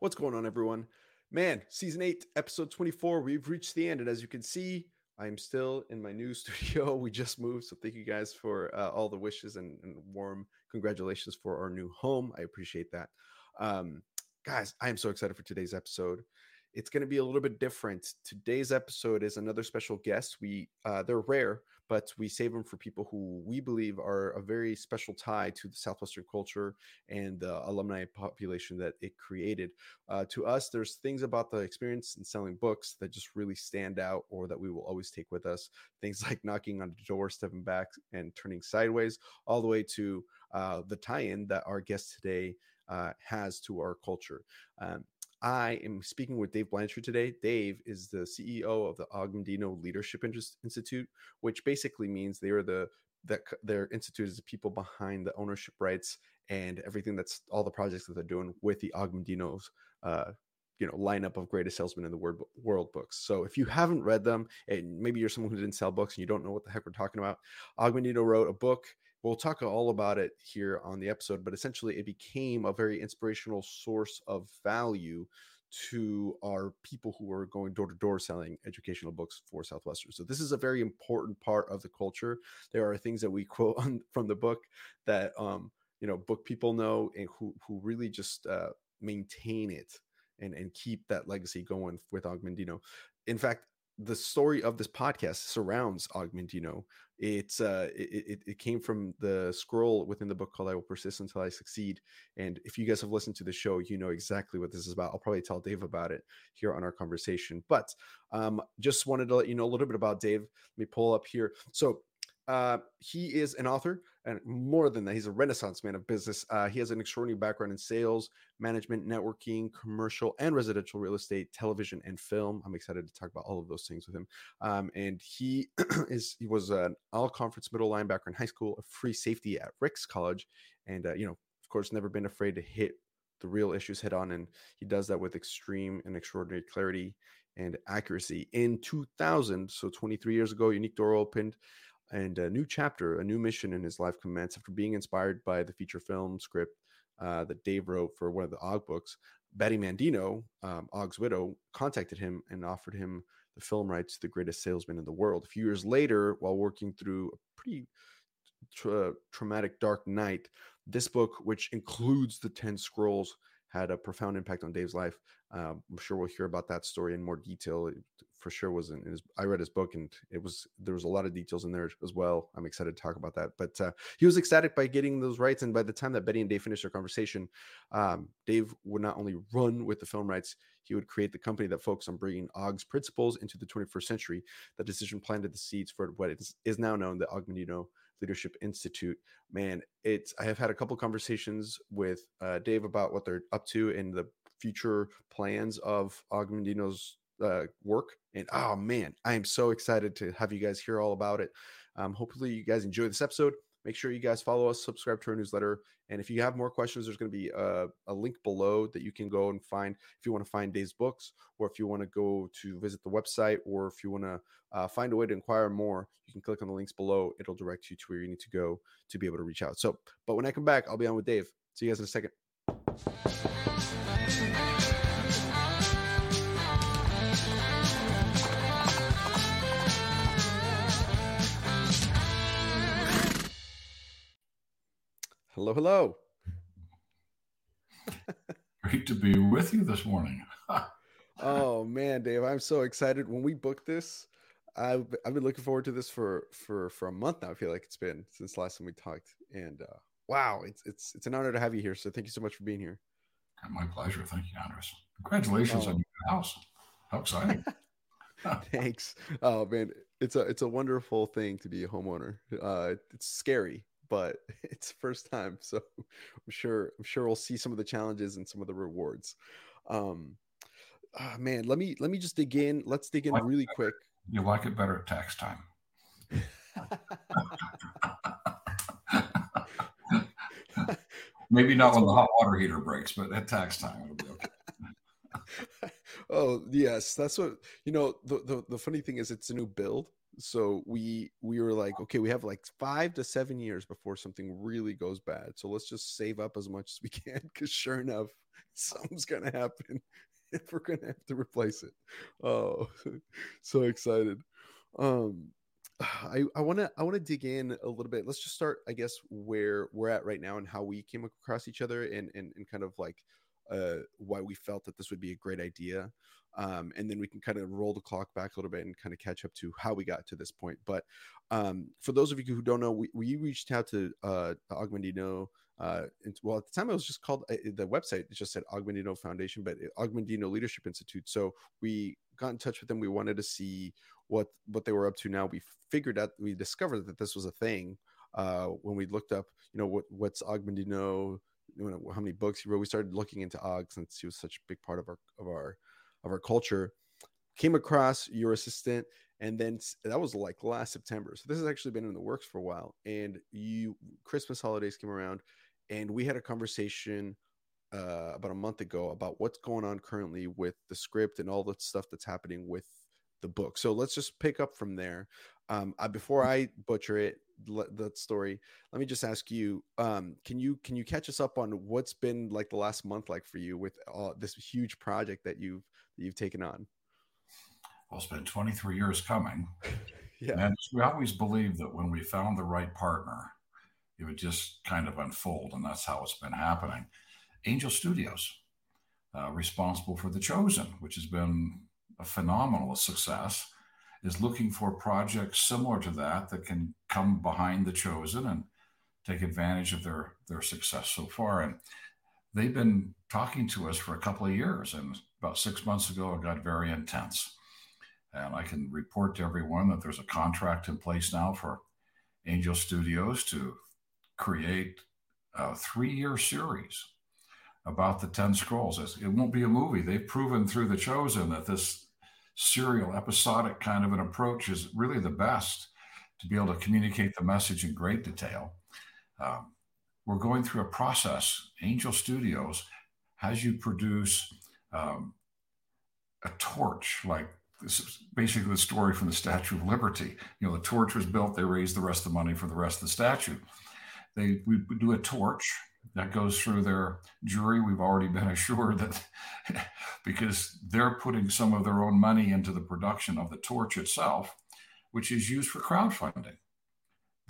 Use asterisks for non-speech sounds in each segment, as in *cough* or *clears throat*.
What's going on, everyone? Man, season eight, episode 24, we've reached the end. And as you can see, I'm still in my new *laughs* studio. We just moved. So thank you guys for uh, all the wishes and, and, warm congratulations for our new home. I appreciate that. Um, guys, I am so excited for today's episode it's going to be a little bit different. Today's episode is another special guest. We uh, they're rare, but we save them for people who we believe are a very special tie to the Southwestern culture and the alumni population that it created. Uh, to us, there's things about the experience in selling books that just really stand out, or that we will always take with us. Things like knocking on the door, stepping back, and turning sideways, all the way to uh, the tie-in that our guest today uh, has to our culture. Um, I am speaking with Dave Blanchard today. Dave is the CEO of the Og Mandino Leadership Institute, which basically means they are the that their institute is the people behind the ownership rights and everything that's all the projects that they're doing with the Og Mandino's uh, you know lineup of greatest salesmen in the world, world books. So if you haven't read them, and maybe you're someone who didn't sell books and you don't know what the heck we're talking about, Og Mandino wrote a book. We'll talk all about it here on the episode, but essentially it became a very inspirational source of value to our people who are going door to door selling educational books for Southwestern. So this is a very important part of the culture. There are things that we quote *laughs* on, from the book that um, you know book people know and who who really just uh, maintain it and and keep that legacy going with Og Mandino. In fact, the story of this podcast surrounds Og Mandino. It's uh, it, it, it came from the scroll within the book called "I Will Persist Until I Succeed." And if you guys have listened to the show, you know exactly what this is about. I'll probably tell Dave about it here on our conversation. But um, just wanted to let you know a little bit about Dave. Let me pull up here. So uh, he is an author, and more than that, he's a renaissance man of business. Uh, he has an extraordinary background in sales, management, networking, commercial, and residential real estate, television, and film. I'm excited to talk about all of those things with him. Um, and he *clears throat* is he was an all-conference middle linebacker in high school, a free safety at Ricks College, and uh, you know, of course, never been afraid to hit the real issues head on, and he does that with extreme and extraordinary clarity and accuracy. In 2000, so 23 years ago, Unique Door opened and a new chapter, a new mission in his life commenced after being inspired by the feature film script uh, that Dave wrote for one of the Og books. Betty Mandino, um, Og's widow, contacted him and offered him the film rights to the greatest salesman in the world. A few years later, while working through a pretty tra- traumatic dark night, this book, which includes the 10 scrolls, had a profound impact on Dave's life. Um, I'm sure we'll hear about that story in more detail. It for sure was in his. I read his book and it was there was a lot of details in there as well. I'm excited to talk about that. But uh, he was ecstatic by getting those rights, and by the time that Betty and Dave finished their conversation, um, Dave would not only run with the film rights, he would create the company that focused on bringing Og's principles into the 21st century. The decision planted the seeds for what is, is now known the Og Mandino Leadership Institute. Man, it's I have had a couple conversations with uh, Dave about what they're up to in the future plans of Og Mandino's uh, work. And oh man, I am so excited to have you guys hear all about it. Um, hopefully, you guys enjoy this episode. Make sure you guys follow us, subscribe to our newsletter. And if you have more questions, there's going to be a, a, link below that you can go and find if you want to find Dave's books, or if you want to go to visit the website, or if you want to uh, find a way to inquire more, you can click on the links below. It'll direct you to where you need to go to be able to reach out. So, but when I come back, I'll be on with Dave. See you guys in a second. Hello, hello. Great to be with you this morning. *laughs* oh man, Dave, I'm so excited. When we booked this, I've, I've been looking forward to this for for for a month now. I feel like it's been since last time we talked, and uh, wow, it's it's it's an honor to have you here. So thank you so much for being here. My pleasure. Thank you, Andres. Congratulations oh. on your house. How exciting! *laughs* Thanks. Oh man, it's a it's a wonderful thing to be a homeowner. Uh, it's scary but *laughs* it's first time, so I'm sure I'm sure we'll see some of the challenges and some of the rewards. Um, oh, man, let me let me just dig in. Let's dig in like really quick. You like it better at tax time. *laughs* Maybe not That's when the hot water heater breaks, but at tax time it'll be okay. *laughs* oh yes, that's what you know. The, the the funny thing is, it's a new build, so we we were like okay we have like five to seven years before something really goes bad so let's just save up as much as we can because sure enough *laughs* something's gonna happen *laughs* if we're gonna have to replace it. Oh, *laughs* so excited. Um, I I want to I want to dig in a little bit. Let's just start, I guess, where we're at right now and how we came across each other and and, and kind of like uh, why we felt that this would be a great idea. Um, and then we can kind of roll the clock back a little bit and kind of catch up to how we got to this point. But um, for those of you who don't know, we, we reached out to uh, Og Mandino. Uh, well, at the time it was just called uh, the website. It just said Og Mandino Foundation, but Og Mandino Leadership Institute. So we got in touch with them. We wanted to see what what they were up to now. We figured out, we discovered that this was a thing uh, when we looked up, you know, what what's Og Mandino, how many books he wrote. We started looking into Og since he was such a big part of our of our of our culture. Came across your assistant, and then that was like last September. So this has actually been in the works for a while. And you Christmas holidays came around, and we had a conversation uh, about a month ago about what's going on currently with the script and all the stuff that's happening with the book. So let's just pick up from there. Um, uh, before I butcher it, that story, let me just ask you: um, Can you can you catch us up on what's been like the last month like for you with uh, this huge project that you've that you've taken on? Well, it's been 23 years coming. *laughs* yeah, and we always believed that when we found the right partner, it would just kind of unfold, and that's how it's been happening. Angel Studios, uh, responsible for The Chosen, which has been a phenomenal success, is looking for projects similar to that that can come behind the chosen and take advantage of their their success so far. And they've been talking to us for a couple of years, and about six months ago, it got very intense. And I can report to everyone that there's a contract in place now for Angel Studios to create a three year series about the 10 scrolls. It won't be a movie. They've proven through The Chosen that this serial, episodic kind of an approach is really the best to be able to communicate the message in great detail. Um, we're going through a process. Angel Studios has you produce um, a torch, like this is basically the story from the Statue of Liberty. You know, the torch was built, they raised the rest of the money for the rest of the statue. They we do a torch that goes through their jury. We've already been assured that *laughs* because they're putting some of their own money into the production of the torch itself, which is used for crowdfunding.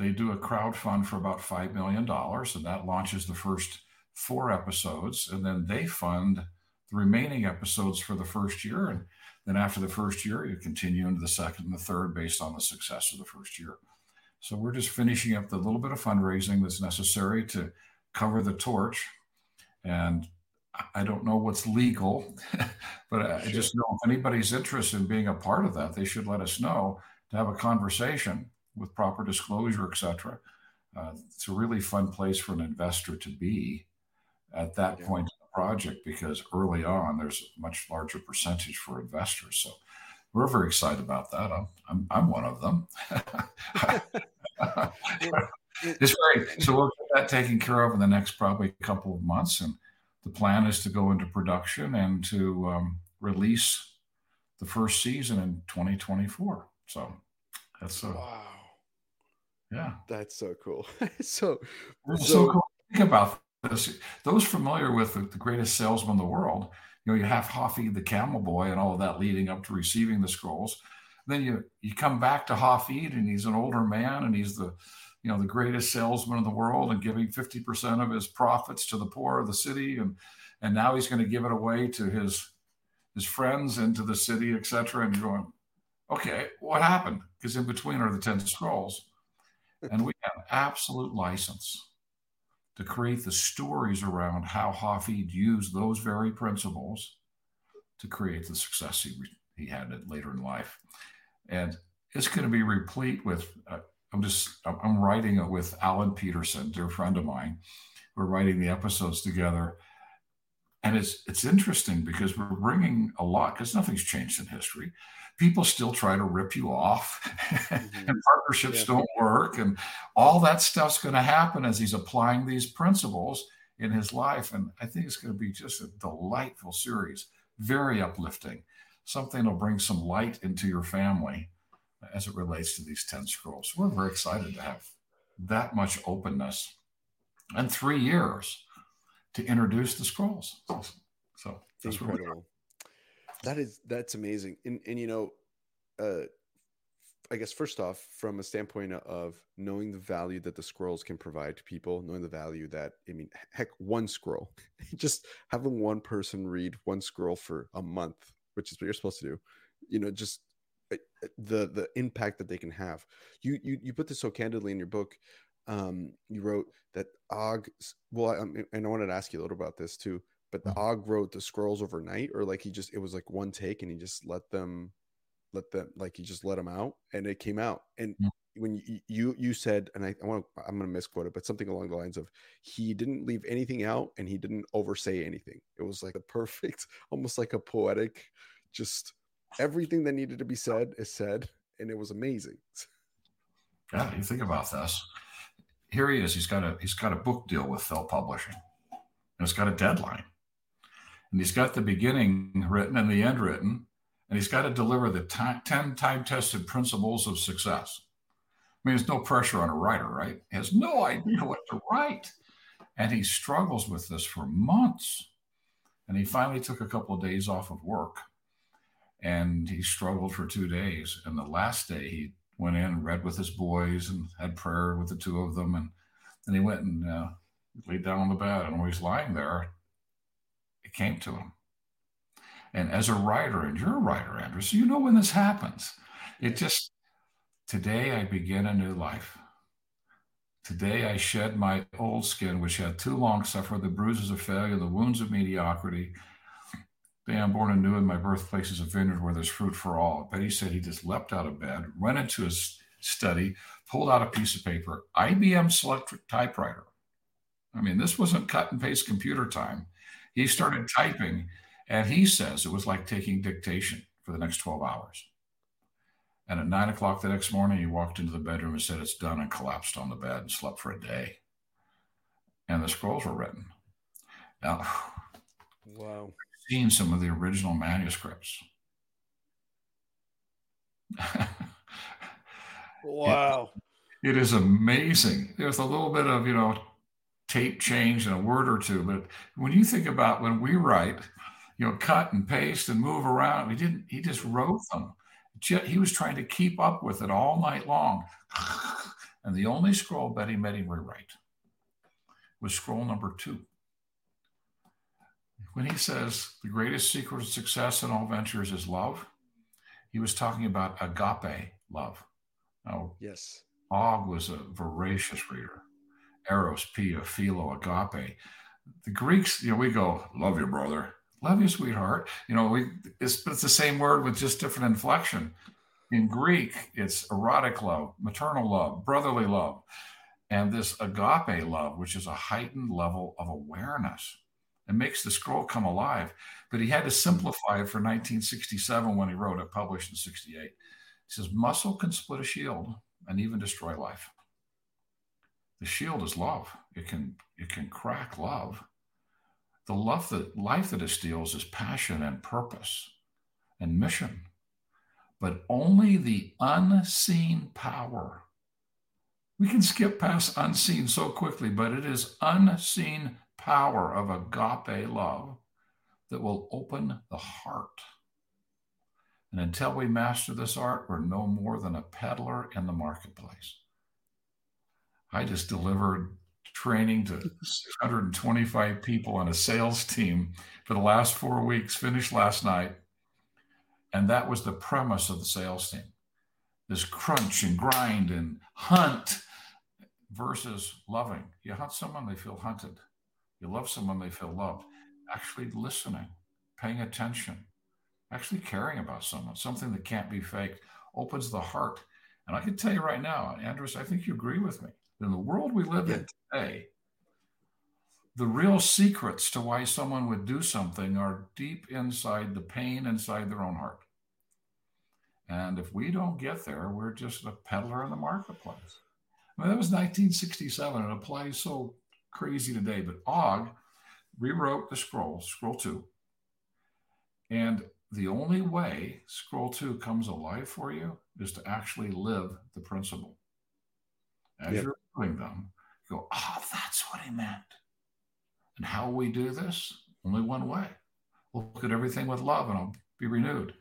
They do a crowd fund for about $5 million, and that launches the first four episodes. And then they fund the remaining episodes for the first year. And then after the first year, you continue into the second and the third based on the success of the first year. So we're just finishing up the little bit of fundraising that's necessary to cover the torch. And I don't know what's legal, *laughs* but I sure. just know if anybody's interested in being a part of that, they should let us know to have a conversation with proper disclosure, etc. Uh, it's a really fun place for an investor to be at that yeah. point in the project because early on there's a much larger percentage for investors. So we're very excited about that. I'm I'm, I'm one of them. *laughs* *laughs* it's great. So we'll get that taken care of in the next probably couple of months, and the plan is to go into production and to um, release the first season in 2024. So that's a, wow. Yeah, that's so cool. *laughs* so, so, so cool. Think about this. Those familiar with the, the greatest salesman in the world, you know, you have Hafid the camel boy and all of that leading up to receiving the scrolls. Then you you come back to Hafid and he's an older man and he's the you know the greatest salesman in the world and giving 50% of his profits to the poor of the city and and now he's going to give it away to his his friends and to the city etc and you're going okay what happened because in between are the 10 scrolls and we have absolute license to create the stories around how Hafid used those very principles to create the success he, he had later in life and it's going to be replete with uh, I'm just I'm writing it with Alan Peterson, dear friend of mine. We're writing the episodes together, and it's it's interesting because we're bringing a lot because nothing's changed in history. People still try to rip you off, *laughs* mm-hmm. and partnerships yeah. don't work, and all that stuff's going to happen as he's applying these principles in his life. And I think it's going to be just a delightful series, very uplifting. Something that'll bring some light into your family as it relates to these 10 scrolls. We're very excited to have that much openness and three years to introduce the scrolls. So that's incredible. That is that's amazing. And and you know, uh, I guess first off, from a standpoint of knowing the value that the scrolls can provide to people, knowing the value that I mean, heck, one scroll, *laughs* just having one person read one scroll for a month, which is what you're supposed to do. You know, just uh, the the impact that they can have. You you you put this so candidly in your book. Um, you wrote that Og. Well, I, and I wanted to ask you a little about this too. But the. Og wrote the scrolls overnight, or like he just it was like one take, and he just let them let them like he just let them out and it came out and mm. when you, you you said and i, I want i'm going to misquote it but something along the lines of he didn't leave anything out and he didn't oversay anything it was like a *laughs* perfect almost like a poetic just everything that needed to be said is said and it was amazing yeah you think about this here he is he's got a he's got a book deal with Fell Publishing and it's got a deadline and he's got the beginning written and the end written and he's got to deliver the 10 time tested principles of success. I mean, there's no pressure on a writer, right? He has no idea what to write. And he struggles with this for months. And he finally took a couple of days off of work and he struggled for two days. And the last day, he went in and read with his boys and had prayer with the two of them. And then he went and uh, laid down on the bed. And while he's lying there, it came to him and as a writer, and you're a writer, Andrew, so you know when this happens. It just, today I begin a new life. Today I shed my old skin, which had too long suffered the bruises of failure, the wounds of mediocrity. I'm born anew in my birthplace is a vineyard where there's fruit for all. But he said he just leapt out of bed, went into his study, pulled out a piece of paper, IBM Selectric typewriter. I mean, this wasn't cut and paste computer time. He started typing and he says it was like taking dictation for the next 12 hours. And at nine o'clock the next morning, he walked into the bedroom and said, It's done, and collapsed on the bed and slept for a day. And the scrolls were written. Now, wow. Seen some of the original manuscripts. *laughs* wow. It, it is amazing. There's a little bit of, you know, tape change and a word or two. But when you think about when we write, you know, cut and paste and move around. He didn't, he just wrote them. He was trying to keep up with it all night long. *laughs* And the only scroll Betty made him rewrite was scroll number two. When he says the greatest secret of success in all ventures is love, he was talking about agape love. Now, yes, Og was a voracious reader. Eros, Pia, Philo, agape. The Greeks, you know, we go, love your brother love you, sweetheart. You know, we it's, it's the same word with just different inflection. In Greek, it's erotic love, maternal love, brotherly love, and this agape love, which is a heightened level of awareness. It makes the scroll come alive. But he had to hmm. simplify it for 1967 when he wrote it, published in 68. He says, Muscle can split a shield and even destroy life. The shield is love. It can it can crack love the love that life that it steals is passion and purpose and mission. But only the unseen power. We can skip past unseen so quickly, but it is unseen power of agape love that will open the heart. And until we master this art, we're no more than a peddler in the marketplace. I just delivered training to 625 people on a sales team for the last four weeks, finished last night. And that was the premise of the sales team this crunch and grind and hunt versus loving. You hunt someone, they feel hunted. You love someone, they feel loved. Actually listening, paying attention, actually caring about someone, something that can't be faked, opens the heart. And I can tell you right now, Andrews, I think you agree with me in the world we live in today, the real secrets to why someone would do something are deep inside the pain inside their own heart. And if we don't get there, we're just a peddler in the marketplace. I mean, that was 1967. It applies so crazy today. But Og rewrote the scroll, scroll two. And the only way scroll two comes alive for you is to actually live the principle. As yep. you're doing them, go, oh, that's what he meant. And how we do this? Only one way look at everything with love and I'll be renewed.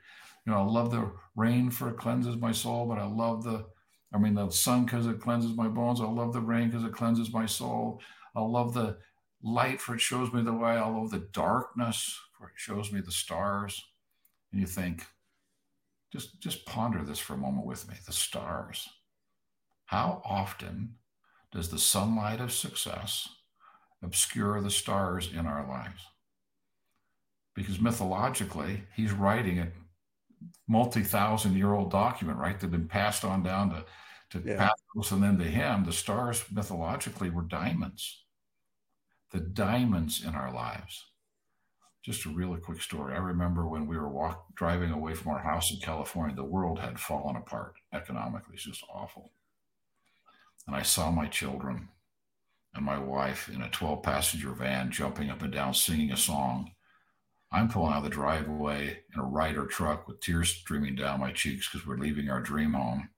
You know, I love the rain for it cleanses my soul, but I love the, I mean, the sun because it cleanses my bones. I love the rain because it cleanses my soul. I love the light for it shows me the way. I love the darkness for it shows me the stars. And you think, just just ponder this for a moment with me. The stars. How often does the sunlight of success obscure the stars in our lives? Because mythologically, he's writing a multi-thousand year old document, right? Had been passed on down to, to yeah. Pathros and then to him. The stars mythologically were diamonds. The diamonds in our lives. Just a really quick story. I remember when we were walk, driving away from our house in California, the world had fallen apart economically. It's just awful. And I saw my children and my wife in a 12 passenger van jumping up and down singing a song. I'm pulling out of the driveway in a Ryder truck with tears streaming down my cheeks because we're leaving our dream home.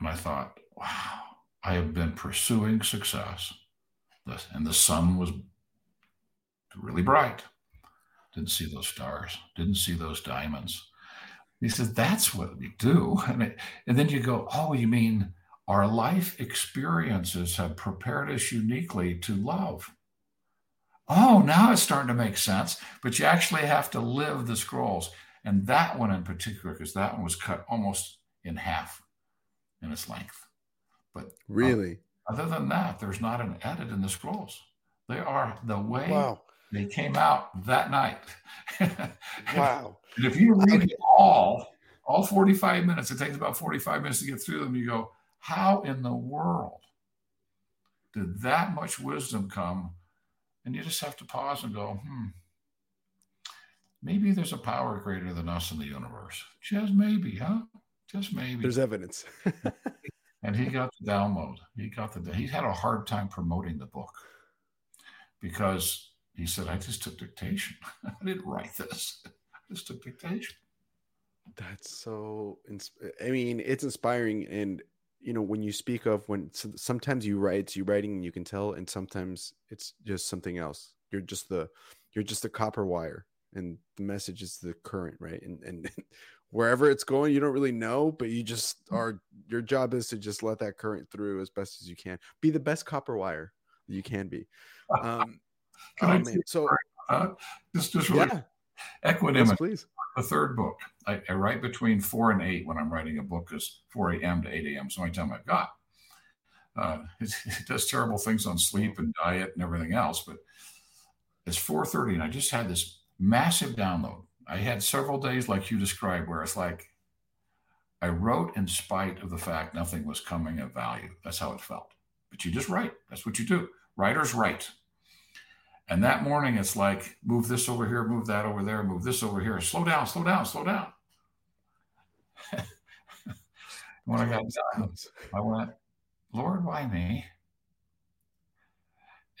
And I thought, wow, I have been pursuing success. And the sun was really bright. Didn't see those stars, didn't see those diamonds. He says, That's what we do. And, it, and then you go, Oh, you mean our life experiences have prepared us uniquely to love? Oh, now it's starting to make sense. But you actually have to live the scrolls. And that one in particular, because that one was cut almost in half in its length. But really, uh, other than that, there's not an edit in the scrolls. They are the way wow. They came out that night. *laughs* wow. And if you read it all, all 45 minutes, it takes about 45 minutes to get through them. You go, how in the world did that much wisdom come? And you just have to pause and go, hmm, maybe there's a power greater than us in the universe. Just maybe, huh? Just maybe. There's evidence. *laughs* and he got the download. He got the, he had a hard time promoting the book because he said, I just took dictation. *laughs* I didn't write this. I just took dictation. That's so, I mean, it's inspiring. And, you know, when you speak of when sometimes you write, you writing and you can tell, and sometimes it's just something else. You're just the, you're just the copper wire and the message is the current, right? And, and *laughs* wherever it's going, you don't really know, but you just are, your job is to just let that current through as best as you can. Be the best copper wire you can be. *laughs* Um, can oh. So, uh, just, just really yeah. equanimity. Yes, please. The third book. I, I, write between four and eight when I'm writing a book, because 4 a.m. to 8 a.m. So my time I've got. Uh, *laughs* it, it, does terrible things on sleep and diet and everything else, but it's 4:30, and I just had this massive download. I had several days like you described, where it's like I wrote in spite of the fact nothing was coming of value. That's how it felt. But you just write. That's what you do. Writers write. And that morning, it's like, move this over here, move that over there, move this over here. Slow down, slow down, slow down. *laughs* when I got done, I went, Lord, why me?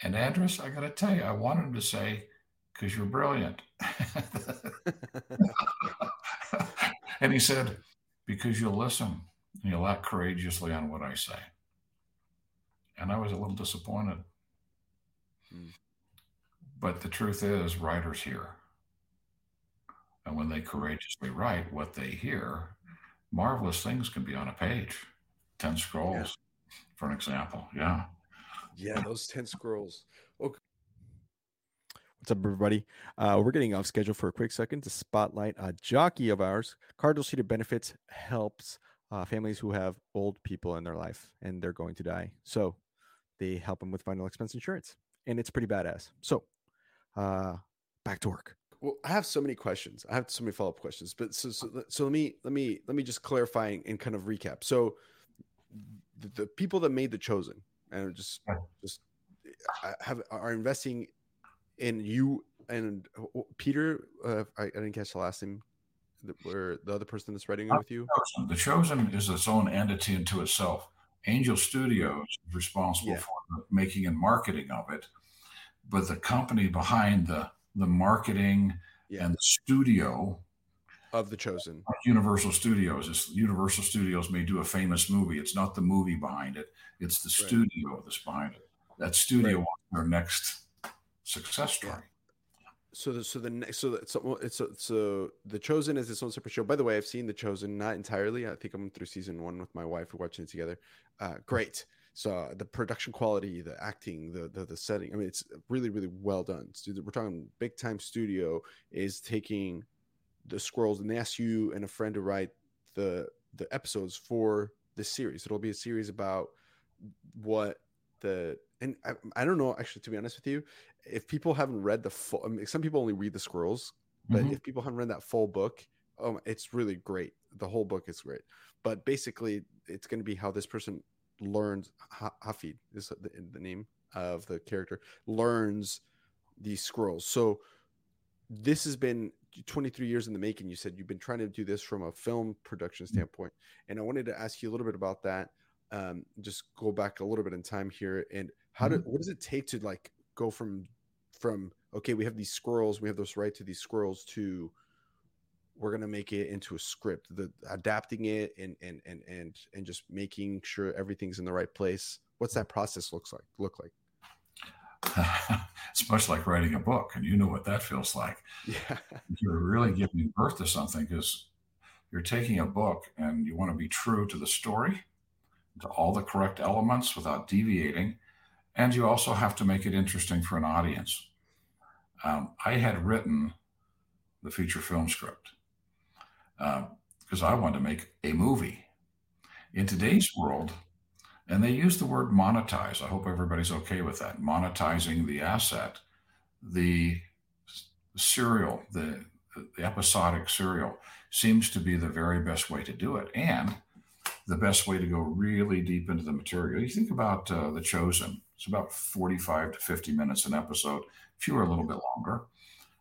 And Andrus, I got to tell you, I wanted him to say, because you're brilliant. *laughs* *laughs* and he said, because you'll listen and you'll act courageously on what I say. And I was a little disappointed. Hmm. But the truth is, writers hear. And when they courageously write what they hear, marvelous things can be on a page. 10 scrolls, yeah. for an example. Yeah. Yeah, those 10 scrolls. Okay. What's up, everybody? Uh, we're getting off schedule for a quick second to spotlight a jockey of ours. Cardinal Senior Benefits helps uh, families who have old people in their life and they're going to die. So they help them with final expense insurance, and it's pretty badass. So uh, back to work. Well, I have so many questions. I have so many follow up questions, but so, so so let me let me let me just clarify and kind of recap. So the, the people that made the chosen and just just uh, have are investing in you and Peter. Uh, I, I didn't catch the last name. Where the other person that's writing it with you? The chosen is its own entity into itself. Angel Studios is responsible yeah. for the making and marketing of it but the company behind the the marketing yeah. and the studio of the chosen universal studios is universal studios may do a famous movie it's not the movie behind it it's the right. studio that's behind it that studio right. their next success story So the so the next so it's so so, so the chosen is its own separate show. By the way, I've seen the chosen not entirely. I think I'm through season one with my wife. We're watching it together. Uh, great. So uh, the production quality, the acting, the, the the setting. I mean, it's really really well done. So we're talking big time studio is taking the scrolls and they ask you and a friend to write the the episodes for this series. It'll be a series about what the and I, I don't know actually to be honest with you if people haven't read the full I mean, some people only read the scrolls but mm-hmm. if people haven't read that full book oh it's really great. The whole book is great. But basically it's going to be how this person learns hafid is the, the name of the character learns these scrolls. So this has been 23 years in the making. You said you've been trying to do this from a film production mm-hmm. standpoint. And i wanted to ask you a little bit about that. Um, just go back a little bit in time here. And how mm-hmm. do what does it take to like go from from okay we have these squirrels we have this right to these squirrels to we're gonna make it into a script. The adapting it and and and and and just making sure everything's in the right place. What's that process looks like look like? *laughs* It's much like writing a book and you know what that feels like. Yeah. *laughs* You're really giving birth to something because you're taking a book and you want to be true to the story to all the correct elements without deviating. And you also have to make it interesting for an audience. Um, I had written the feature film script because uh, I wanted to make a movie. In today's world, and they use the word monetize. I hope everybody's okay with that. Monetizing the asset, the serial, the, the episodic serial seems to be the very best way to do it. And the best way to go really deep into the material. You think about uh, The Chosen, it's about 45 to 50 minutes an episode, fewer a little bit longer.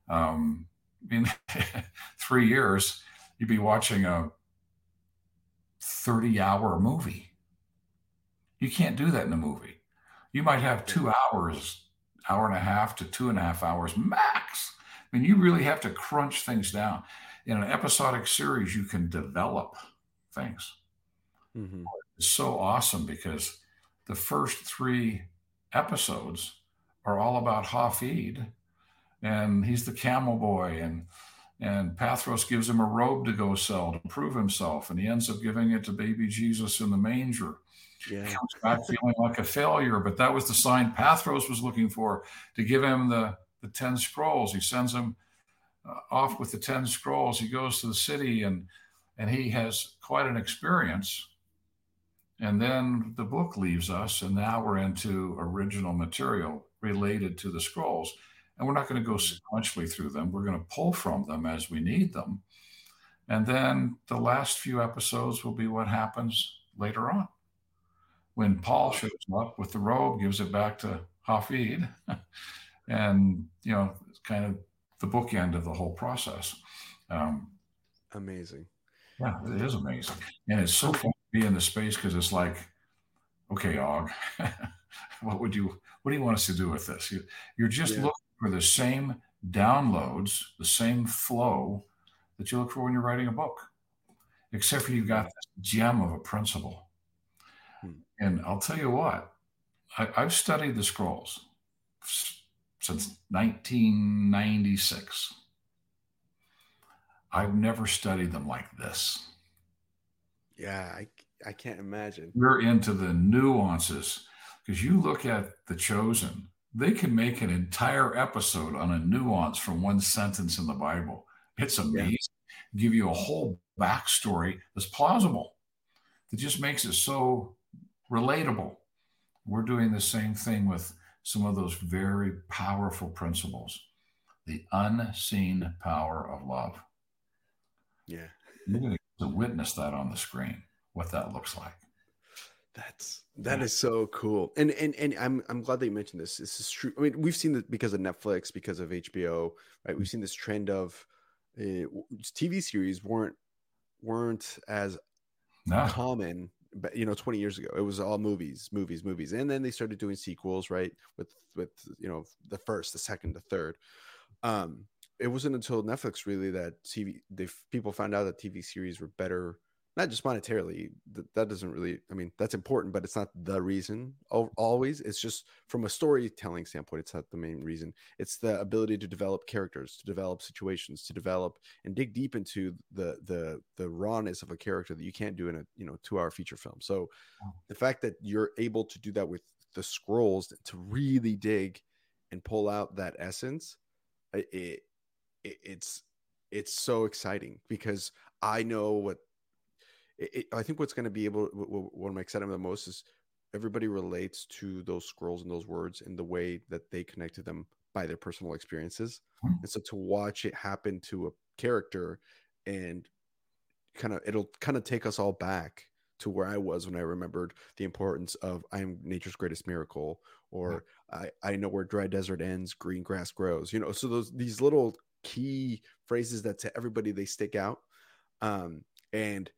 Um, in *laughs* three years, you'd be watching a 30 hour movie. You can't do that in a movie. You might have two hours, hour and a half to two and a half hours max. I mean, you really have to crunch things down. In an episodic series, you can develop things mm-hmm. is so awesome because the first three episodes are all about Hafid, and he's the camel boy, and and Pathros gives him a robe to go sell to prove himself, and he ends up giving it to baby Jesus in the manger. Yeah. He comes back feeling like a failure, but that was the sign Pathros was looking for to give him the the ten scrolls. He sends him uh, off with the ten scrolls. He goes to the city and and he has quite an experience and then the book leaves us, and now we're into original material related to the scrolls. And we're not going to go sequentially through them, we're going to pull from them as we need them. And then the last few episodes will be what happens later on. When Paul shows up with the robe, gives it back to Hafid, *laughs* and, you know, it's kind of the bookend of the whole process. Um, amazing. Yeah, it is amazing. And it's so fun be in the space because it's like, okay, Og, *laughs* what would you, what do you want us to do with this? You, you're just yeah. looking for the same downloads, the same flow that you look for when you're writing a book, except for you've got this gem of a principle. Hmm. And I'll tell you what, I, I've studied the scrolls since 1996. I've never studied them like this. Yeah, I, I can't imagine. We're into the nuances because you look at The Chosen, they can make an entire episode on a nuance from one sentence in the Bible. It's amazing. Yeah. Give you a whole backstory that's plausible. That just makes it so relatable. We're doing the same thing with some of those very powerful principles. The unseen power of love. Yeah. You're going to witness that on the screen what that looks like. That's that yeah. is so cool, and and and I'm I'm glad that you mentioned this. This is true. I mean, we've seen that because of Netflix, because of HBO, right? We've seen this trend of uh, TV series weren't weren't as no. common, but you know, 20 years ago, it was all movies, movies, movies, and then they started doing sequels, right? With with you know the first, the second, the third. Um, it wasn't until Netflix really that TV they people found out that TV series were better not just monetarily that, that doesn't really i mean that's important but it's not the reason always. It's just from a storytelling standpoint it's not the main reason. It's the ability to develop characters to develop situations to develop and dig deep into the the the rawness of a character that you can't do in a you know two hour feature film. So the fact that you're able to do that with the scrolls to really dig and pull out that essence it, it it's it's so exciting because I know what it, it, I think what's going to be able, what what I'm excited the most is everybody relates to those scrolls and those words in the way that they connect to them by their personal experiences. Mm-hmm. And so to watch it happen to a character and kind of, it'll kind of take us all back to where I was when I remembered the importance of I'm nature's greatest miracle, or I, I know where dry desert ends, green grass grows. You know, so those these little key phrases that to everybody they stick out. Um, and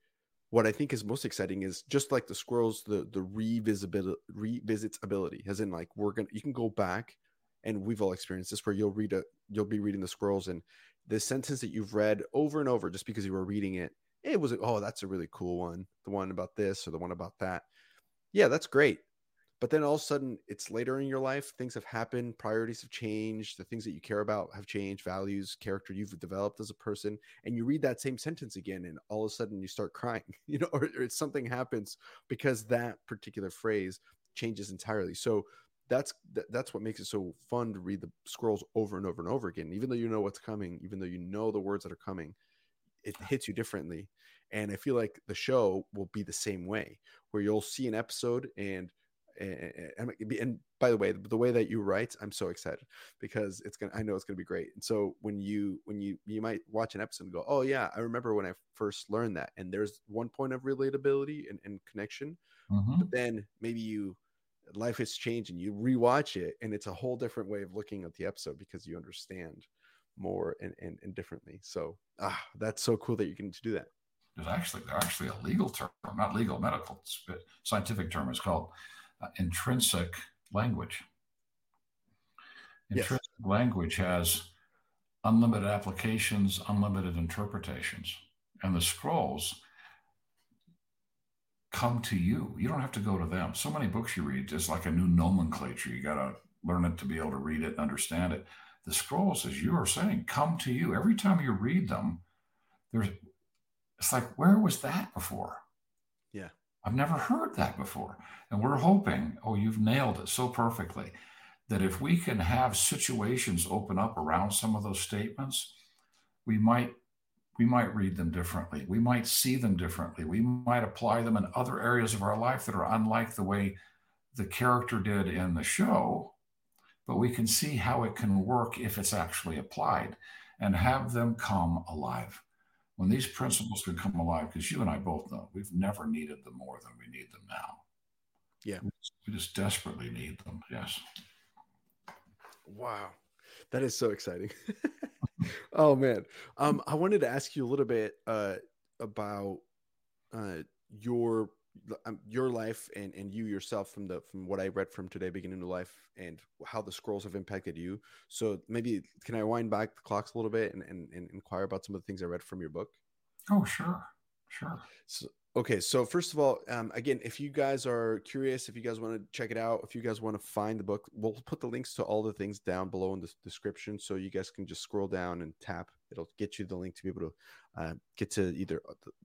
what I think is most exciting is just like the squirrels, the the revisitability revisits ability, as in like we're gonna you can go back and we've all experienced this where you'll read a you'll be reading the scrolls and the sentence that you've read over and over just because you were reading it, it was oh that's a really cool one, the one about this or the one about that. Yeah, that's great. But then all of a sudden, it's later in your life, things have happened, priorities have changed, the things that you care about have changed, values, character you've developed as a person, and you read that same sentence again, and all of a sudden you start crying, *laughs* you know, or, or something happens because that particular phrase changes entirely. So that's that's what makes it so fun to read the scrolls over and over and over again, even though you know what's coming, even though you know the words that are coming, it hits you differently. And I feel like the show will be the same way, where you'll see an episode and and, and by the way the way that you write i'm so excited because it's gonna i know it's gonna be great. And so when you when you you might watch an episode and go oh yeah i remember when i first learned that and there's one point of relatability and, and connection mm-hmm. but then maybe you life has changed and you rewatch it and it's a whole different way of looking at the episode because you understand more and, and, and differently. So ah that's so cool that you can do that. There's actually there's actually a legal term not legal medical scientific term it's called uh, intrinsic language. Intrinsic yes. language has unlimited applications, unlimited interpretations. And the scrolls come to you. You don't have to go to them. So many books you read, it's like a new nomenclature. You got to learn it to be able to read it and understand it. The scrolls, as you are saying, come to you. Every time you read them, there's it's like, where was that before? I've never heard that before. And we're hoping, oh, you've nailed it so perfectly, that if we can have situations open up around some of those statements, we might we might read them differently. We might see them differently. We might apply them in other areas of our life that are unlike the way the character did in the show, but we can see how it can work if it's actually applied and have them come alive when these principles can come alive, because you and I both know we've never needed them more than we need them now. Yeah. We just desperately need them. Yes. Wow. That is so exciting. *laughs* oh man. Um, I wanted to ask you a little bit uh about uh your Um, your life and and you yourself from the from what I read from today, beginning to life, and how the scrolls have impacted you. So maybe can I wind back the clocks a little bit and and, and inquire about some of the things I read from your book? Oh, sure, sure. So, Okay, so first of all, um, again, if you guys are curious, if you guys want to check it out, if you guys want to find the book, we'll put the links to all the things down below in the description, so you guys can just scroll down and tap. It'll get you the link to be able to uh, get to either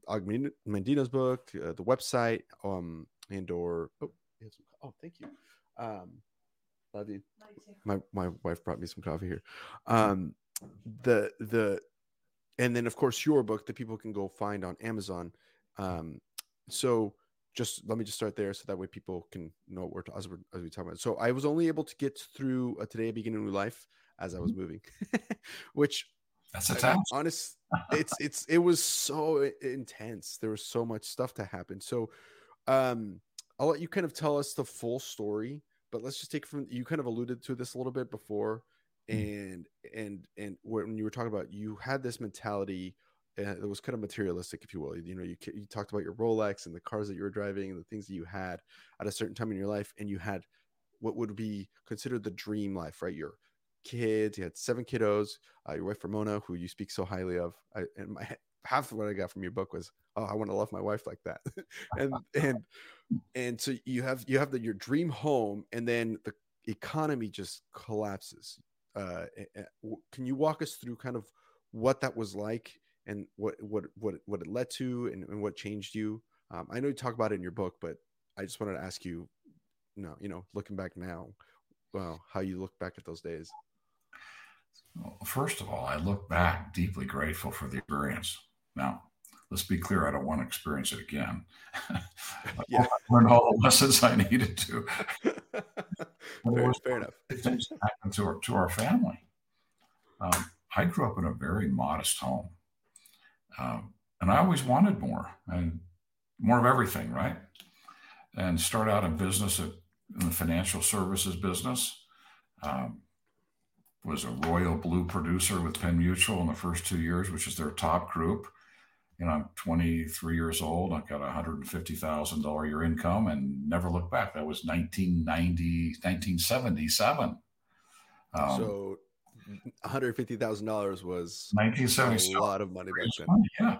Og Mandino's book, uh, the website, um, and or oh, oh, thank you, um, love you. My my wife brought me some coffee here. Um, the the, and then of course your book that people can go find on Amazon. Um, so just let me just start there so that way people can know what we're as, we're, as we talk about. So I was only able to get through a today beginning new life as I was mm-hmm. moving, *laughs* which that's a task. Honest, *laughs* it's it's it was so intense. There was so much stuff to happen. So um I'll let you kind of tell us the full story, but let's just take from you kind of alluded to this a little bit before mm-hmm. and and and when you were talking about you had this mentality it was kind of materialistic, if you will. You know, you you talked about your Rolex and the cars that you were driving and the things that you had at a certain time in your life, and you had what would be considered the dream life, right? Your kids, you had seven kiddos, uh, your wife Ramona, who you speak so highly of. I, and my *laughs* half of what I got from your book was, oh, I want to love my wife like that, *laughs* and and and so you have you have the, your dream home, and then the economy just collapses. Uh, can you walk us through kind of what that was like and what what what what it led to and, and what changed you? Um, I know you talk about it in your book, but I just wanted to ask you, you know, you know, looking back now, well, how you look back at those days. Well, first of all, I look back deeply grateful for the experience. Now, let's be clear, I don't want to experience it again. *laughs* yeah. I learned all the *laughs* lessons I needed to. *laughs* fair, fair enough. Things happened to our, to our family. Um, I grew up in a very modest home. Um, and I always wanted more and more of everything, right? And start out in business at, in the financial services business. Um, was a royal blue producer with Penn Mutual in the first two years, which is their top group. You know, I'm 23 years old. I've got a $150,000 a year income and never looked back. That was 1990, 1977. Um, so $150,000 was 1977. a lot of money back then. Yeah.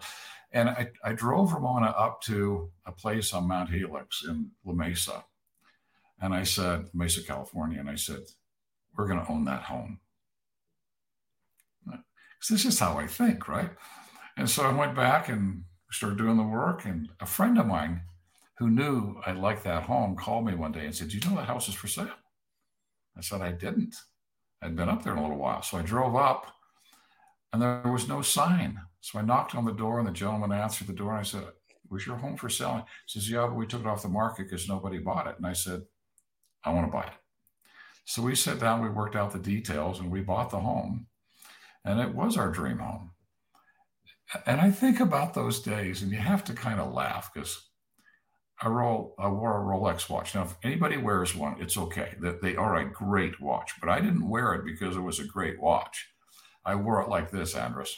And I, I drove Ramona up to a place on Mount Helix in La Mesa. And I said, Mesa, California. And I said, we're going to own that home. This is how I think, right? And so I went back and started doing the work. And a friend of mine who knew I liked that home called me one day and said, Do you know that house is for sale? I said, I didn't. I'd been up there in a little while. So I drove up and there was no sign. So I knocked on the door and the gentleman answered the door and I said, Was your home for sale? He says, Yeah, but we took it off the market because nobody bought it. And I said, I want to buy it. So we sat down, we worked out the details, and we bought the home. And it was our dream home. And I think about those days, and you have to kind of laugh because I, roll, I wore a Rolex watch. Now, if anybody wears one, it's okay. That they are a great watch, but I didn't wear it because it was a great watch. I wore it like this, Andres.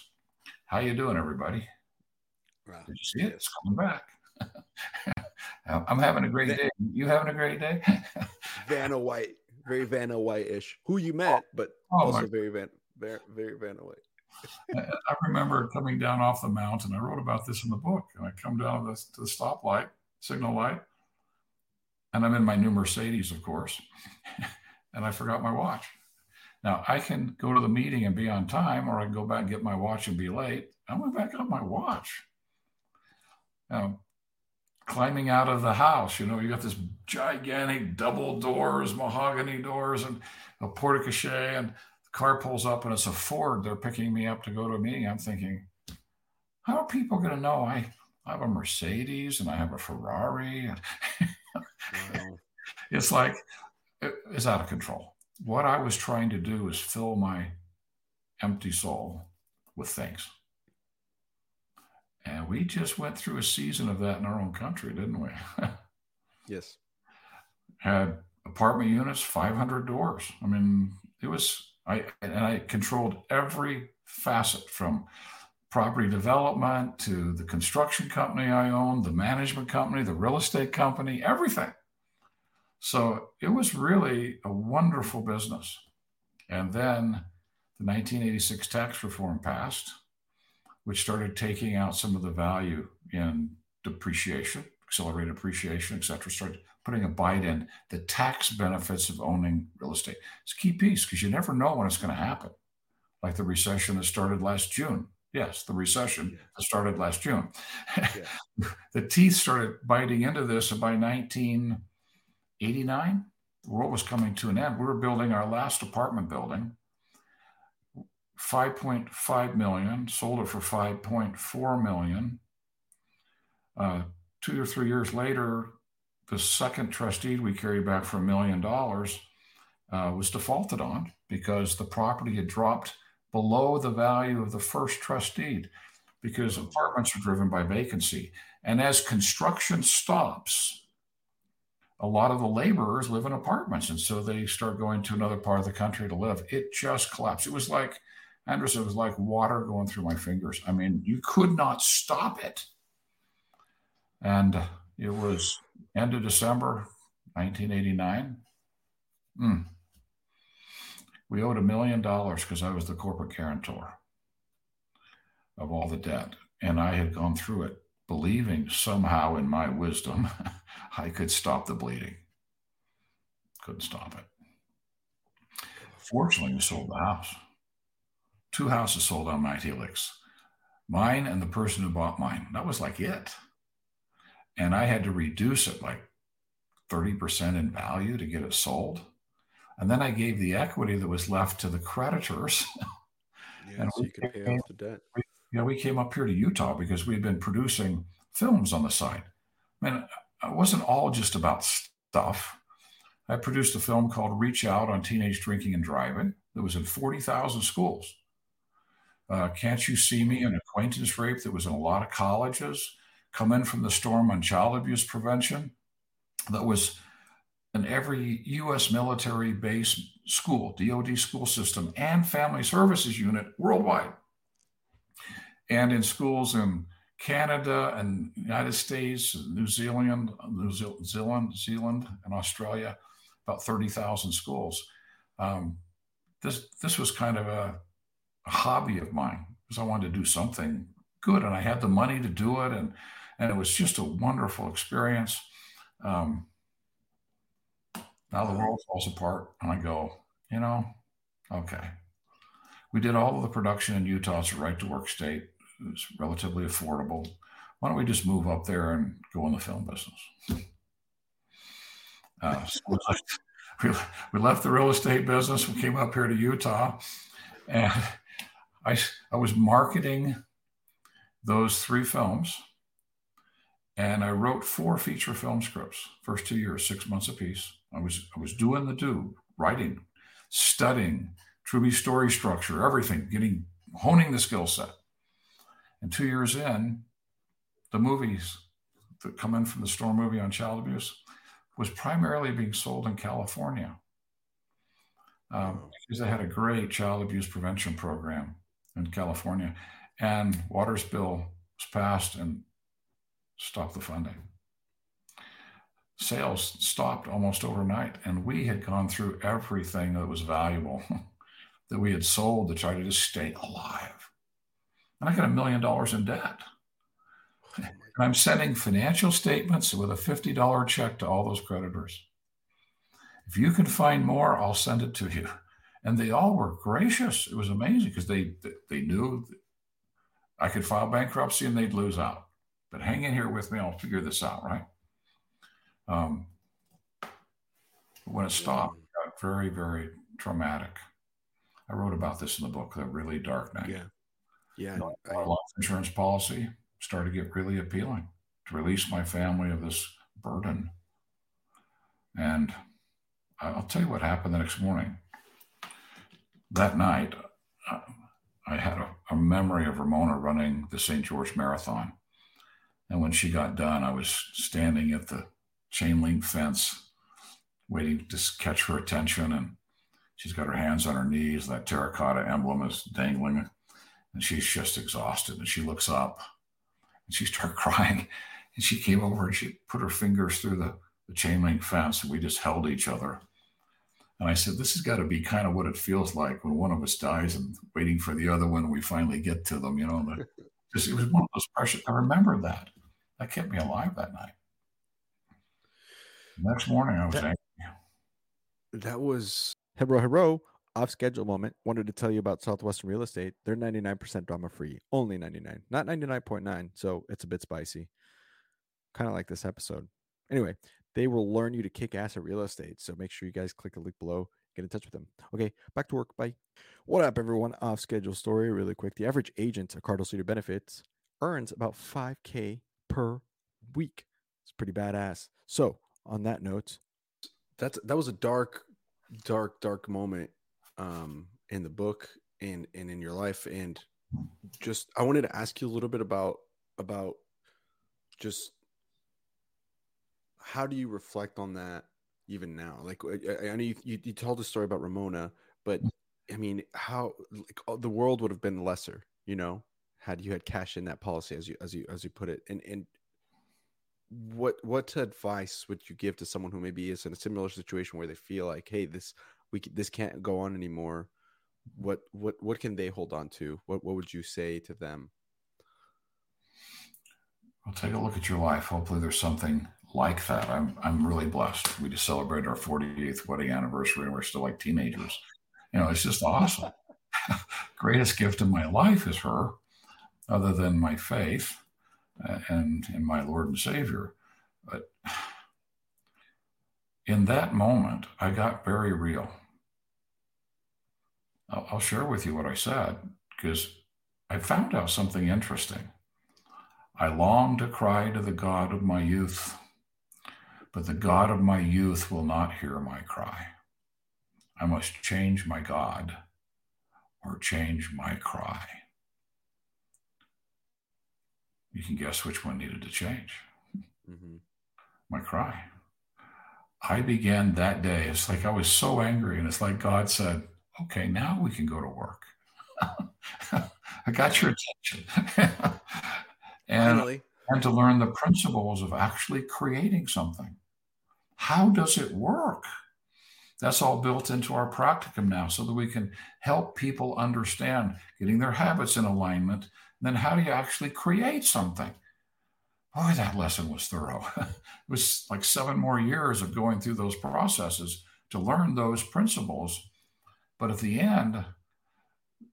How you doing, everybody? Wow. Did you see it? It's coming back. *laughs* I'm having a great day. You having a great day? *laughs* Vanna White, very Vanna White-ish. Who you met, oh, but oh, also very Van, very, very Vanna White. *laughs* I remember coming down off the mountain. I wrote about this in the book. And I come down to the, to the stoplight, signal light, and I'm in my new Mercedes, of course, *laughs* and I forgot my watch. Now I can go to the meeting and be on time, or I can go back and get my watch and be late. I went back up my watch. Now, climbing out of the house, you know, you got this gigantic double doors, mahogany doors, and a porte cochere, and car pulls up and it's a Ford. They're picking me up to go to a meeting. I'm thinking, how are people going to know I, I have a Mercedes and I have a Ferrari? wow. *laughs* it's like, it, it's out of control. What I was trying to do is fill my empty soul with things. And we just went through a season of that in our own country, didn't we? *laughs* yes. Had apartment units, 500 doors. I mean, it was I and I controlled every facet from property development to the construction company I owned, the management company, the real estate company, everything. So it was really a wonderful business. And then the 1986 tax reform passed, which started taking out some of the value in depreciation, accelerated depreciation, et cetera, started putting a bite in the tax benefits of owning real estate. It's a key piece because you never know when it's going to happen. Like the recession that started last June. Yes, the recession that started last June. Yeah. *laughs* the teeth started biting into this, and by 1989, the world was coming to an end. We were building our last apartment building. 5.5 million, sold it for 5.4 million. Uh, two or three years later, the second trustee we carried back for a million dollars uh, was defaulted on because the property had dropped below the value of the first trustee because apartments are driven by vacancy. And as construction stops, a lot of the laborers live in apartments. And so they start going to another part of the country to live. It just collapsed. It was like, Andres, it was like water going through my fingers. I mean, you could not stop it. And it was end of December 1989. Mm. We owed a million dollars because I was the corporate guarantor. of all the debt. And I had gone through it believing somehow in my wisdom *laughs* I could stop the bleeding. Couldn't stop it. Fortunately, we sold the house. Two houses sold on Mount Helix mine and the person who bought mine. That was like it. And I had to reduce it like 30% in value to get it sold. And then I gave the equity that was left to the creditors. *laughs* Yeah, and so you could pay off the debt. We, you know, we came up here to Utah because we'd been producing films on the side. I mean, it wasn't all just about stuff. I produced a film called Reach Out on Teenage Drinking and Driving that was in 40,000 schools. Uh, Can't You See Me, an acquaintance rape that was in a lot of colleges. Come In From the Storm on Child Abuse Prevention that was in every U.S. military base school, DoD school system, and family services unit worldwide. And in schools in Canada and United States, New Zealand, New Zealand, Zealand, and Australia, about 30,000 schools. Um, this, this was kind of a, a hobby of mine because I wanted to do something good and I had the money to do it. And, and it was just a wonderful experience. Um, now the world falls apart, and I go, you know, okay. We did all of the production in Utah. It's a right to work state. It's relatively affordable. Why don't we just move up there and go in the film business? Uh, so *laughs* we, left, we, left the real estate business. We came up here to Utah, and I, I was marketing those three films and I wrote four feature film scripts, first two years, six months apiece. I was I was doing the do, writing, studying, Truby story structure, everything, getting honing the skill set. And two years in, the movies that come in from the Storm movie on child abuse was primarily being sold in California um, because they had a great child abuse prevention program in California. And Waters bill was passed and stopped the funding. Sales stopped almost overnight, and we had gone through everything that was valuable *laughs* that we had sold to try to just stay alive. And I got a million dollars in debt. And I'm sending financial statements with a $50 check to all those creditors. If you can find more, I'll send it to you. And they all were gracious. It was amazing because they they knew I could file bankruptcy and they'd lose out but hang in here with me. I'll figure this out, right? Um, when it stopped, it got very, very traumatic. I wrote about this in the book, The Really Dark Night. Yeah. Yeah. I, life insurance policy started to get really appealing to release my family of this burden. And I'll tell you what happened the next morning. That night, uh, I had a, a memory of Ramona running the St. George Marathon. And when she got done, I was standing at the chain link fence, waiting to catch her attention. And she's got her hands on her knees. That terracotta emblem is dangling. And she's just exhausted. And she looks up and she starts *laughs* crying. And she came over and she put her fingers through the, the chain link fence. And we just held each other. And I said, This has got to be kind of what it feels like when one of us dies and waiting for the other one. We finally get to them, you know. The, *laughs* just, it was one of those precious. I remember that. That kept me alive that night. Next morning, I was that, angry. That was Hebro Hebro off schedule moment. Wanted to tell you about Southwestern Real Estate. They're 99% drama free, only 99, not 99.9. So it's a bit spicy, kind of like this episode. Anyway, they will learn you to kick ass at real estate. So make sure you guys click the link below, get in touch with them. Okay, back to work. Bye. What up, everyone? Off schedule story, really quick. The average agent at Cardinal Senior Benefits earns about 5K per week. It's pretty badass. So, on that note, that's that was a dark, dark, dark moment um, in the book and and in your life. And just I wanted to ask you a little bit about about just how do you reflect on that even now? Like I, I know you, you, you told the story about Ramona, but I mean, how like the world would have been lesser, you know, had you had cash in that policy as you as you as you put it and and what what advice would you give to someone who maybe is in a similar situation where they feel like hey this we this can't go on anymore what what what can they hold on to what what would you say to them Well, take a look at your life. Hopefully, there's something like that. I'm I'm really blessed. We just celebrated our 48th wedding anniversary, and we're still like teenagers. You know, it's just awesome. *laughs* Greatest gift in my life is her, other than my faith and in my Lord and Savior. But in that moment, I got very real. I'll, share with you what I said because I found out something interesting. I long to cry to the God of my youth, but the God of my youth will not hear my cry. I must change my God or change my cry. You can guess which one needed to change. Mm-hmm. My cry. I began that day. It's like I was so angry, and it's like God said, Okay, now we can go to work. *laughs* I got your attention. *laughs* and, Finally. and to learn the principles of actually creating something. How does it work? That's all built into our practicum now so that we can help people understand getting their habits in alignment. Then how do you actually create something? Boy, that lesson was thorough. *laughs* it was like seven more years of going through those processes to learn those principles. But at the end,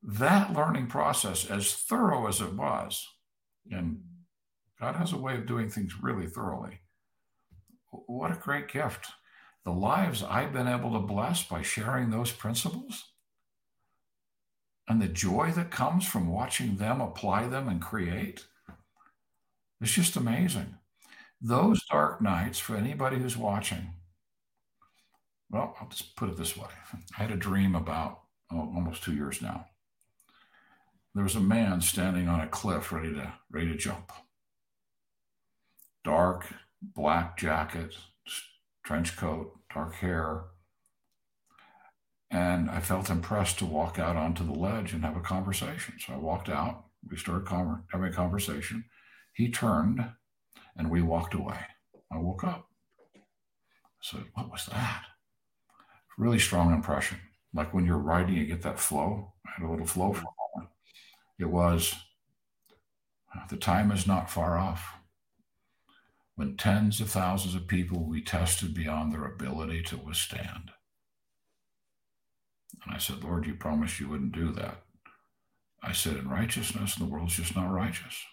that learning process, as thorough as it was, and God has a way of doing things really thoroughly. What a great gift. The lives I've been able to bless by sharing those principles and the joy that comes from watching them apply them and create. It's just amazing. Those hmm. dark nights, for anybody who's watching, well, I'll just put it this way. *laughs* I had a dream about oh, almost two years now there was a man standing on a cliff ready to ready to jump. Dark black jacket, trench coat, dark hair. And I felt impressed to walk out onto the ledge and have a conversation. So I walked out. We started having a conversation. He turned and we walked away. I woke up. I said, What was that? Really strong impression. Like when you're writing, you get that flow. I had a little flow for a moment. it was the time is not far off when tens of thousands of people will be tested beyond their ability to withstand. And I said, Lord, you promised you wouldn't do that. I said, in righteousness, the world's just not righteous.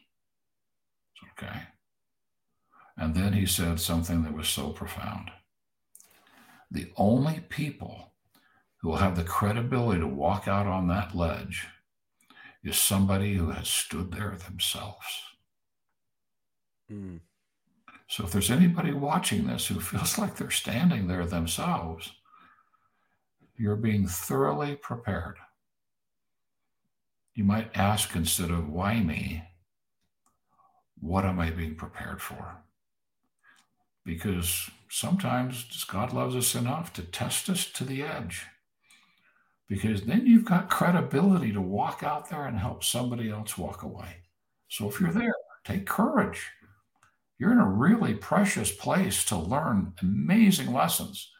It's okay. And then he said something that was so profound. The only people who will have the credibility to walk out on that ledge is somebody who has stood there themselves. Mm. So if there's anybody watching this who feels *laughs* like they're standing there themselves, you're being thoroughly prepared. You might ask instead of why me, what am I being prepared for? Because sometimes God loves us enough to test us to the edge because then you've got credibility to walk out there and help somebody else walk away. So if you're there, take courage. You're in a really precious place to learn amazing lessons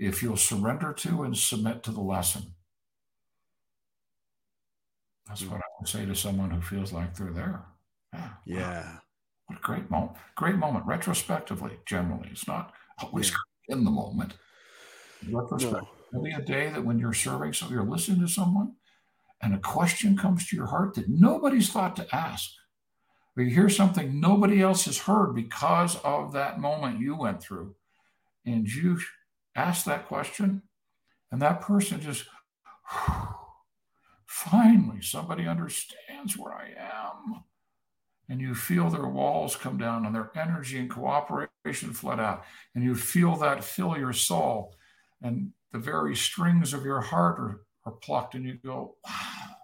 if you'll surrender to and submit to the lesson. That's what I would say to someone who feels like they're there. Yeah. yeah. What a great moment. Great moment. Retrospectively, generally. It's not always yeah. in the moment. Retrospectively. No be a day that when you're serving, so you're listening to someone, and a question comes to your heart that nobody's thought to ask, or you hear something nobody else has heard because of that moment you went through, and you ask that question, and that person just, *sighs* finally, somebody understands where I am. And you feel their walls come down and their energy and cooperation flood out. And you feel that fill your soul. And the very strings of your heart are, are plucked, and you go, wow.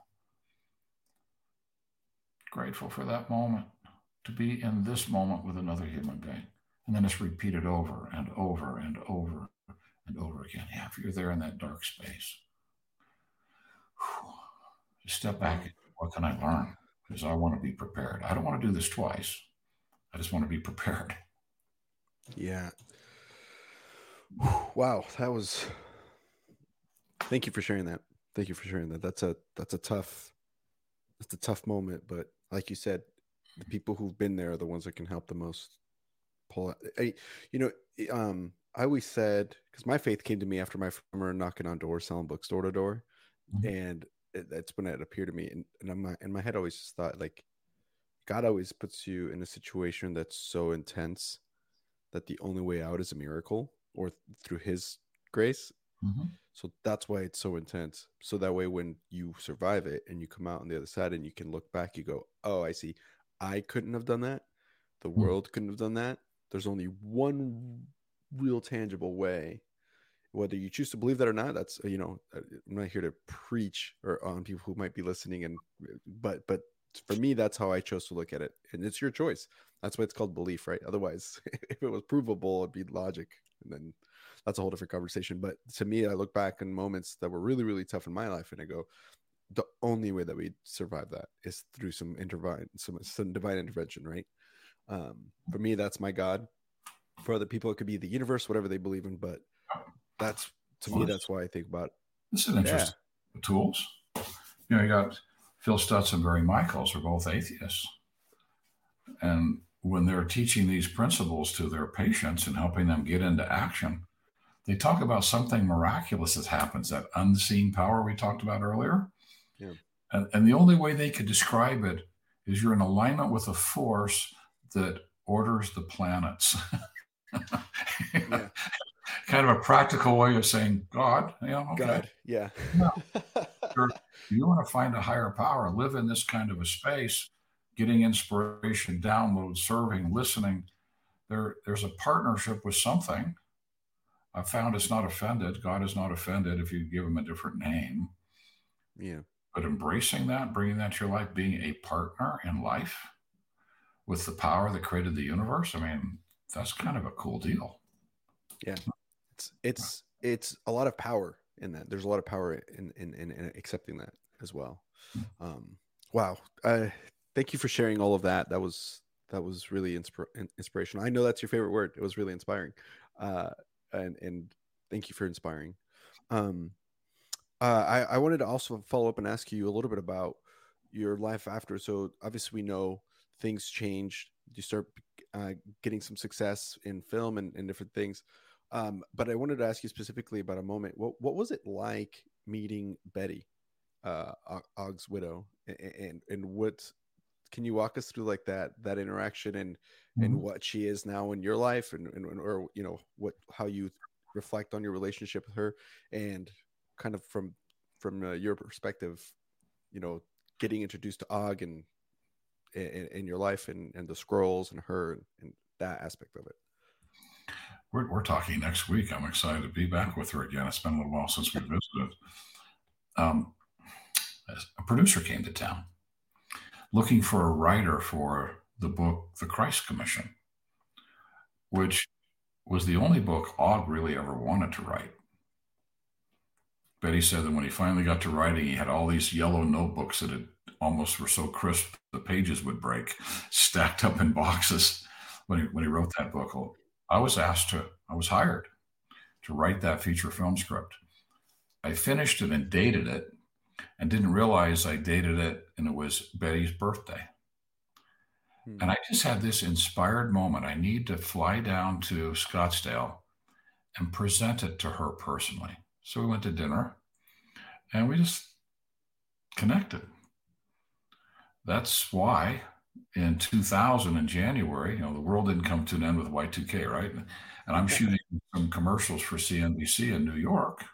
Grateful for that moment to be in this moment with another human being. And then it's repeated over and over and over and over again. Yeah, if you're there in that dark space, whew, step back. What can I learn? Because I want to be prepared. I don't want to do this twice. I just want to be prepared. Yeah. Wow, that was Thank you for sharing that. Thank you for sharing that. That's a that's a tough that's a tough moment, but like you said, the people who've been there are the ones that can help the most pull out. I, you know, um, I always said because my faith came to me after my summer knocking on doors, selling books door to door, mm-hmm. and it, that's when it appeared to me. And, and in my in my head, I always just thought like, God always puts you in a situation that's so intense that the only way out is a miracle or th- through His grace. Mm-hmm. So that's why it's so intense. So that way, when you survive it and you come out on the other side and you can look back, you go, "Oh, I see. I couldn't have done that. The mm-hmm. world couldn't have done that. There's only one real tangible way whether you choose to believe that or not that's you know uh, i'm not here to preach or on people who might be listening and but but for me that's how i chose to look at it. And it's your choice. That's why it's called belief right? Otherwise *laughs* if it was provable it'd be logic. And then that's a whole different conversation. But to me i look back in moments that were really really tough in my life and i go the only way that we survive that is through some intervine some, some divine intervention right? Um, for me that's my god for other people it could be the universe whatever they believe in but that's to me that's why i think about this is interesting yeah. tools. You know you got phil stutz and barry michels are both atheists. And when they're teaching these principles to their patients and helping them get into action they talk about something miraculous that happens that unseen power we talked about earlier. Yeah. and, and the only way they could describe it is you're in alignment with a force that orders the planets *laughs* yeah. *laughs* kind of a practical way of saying God. You know, okay. God, yeah. *laughs* you want to find a higher power, live in this kind of a space, getting inspiration, download, serving, listening. There, there's a partnership with something. I found it's not offended. God is not offended if you give him a different name. Yeah. But embracing that, bringing that to your life, being a partner in life with the power that created the universe. I mean, that's kind of a cool deal. Yeah, it's it's it's a lot of power in that. There's a lot of power in in, in, in accepting that as well. Hmm. Um, wow. Uh, thank you for sharing all of that. That was that was really inspir- inspirational. I know that's your favorite word. It was really inspiring. Uh, and and thank you for inspiring. Um, uh, I I wanted to also follow up and ask you a little bit about your life after. So obviously we know things changed. You start uh, getting some success in film and, and different things. Um, but I wanted to ask you specifically about a moment. What what was it like meeting Betty, uh, Og's widow, and, and and what can you walk us through like that that interaction and mm-hmm. and what she is now in your life and, and or you know what how you reflect on your relationship with her and kind of from from uh, your perspective, you know, getting introduced to Og and in, in your life and, and the scrolls and her and, and that aspect of it. We're, we're talking next week. I'm excited to be back with her again. It's been a little while since we visited. Um, a producer came to town looking for a writer for the book The Christ Commission, which was the only book Og really ever wanted to write. Betty said that when he finally got to writing, he had all these yellow notebooks that had almost were so crisp the pages would break, *laughs* stacked up in boxes when he when he wrote that book. I was asked to, I was hired to write that feature film script. I finished it and dated it and didn't realize I dated it and it was Betty's birthday. Hmm. And I just had this inspired moment. I need to fly down to Scottsdale and present it to her personally. So we went to dinner and we just connected. That's why in 2000 in January, you know, the world didn't come to an end with Y2K, right? And I'm shooting some commercials for CNBC in New York.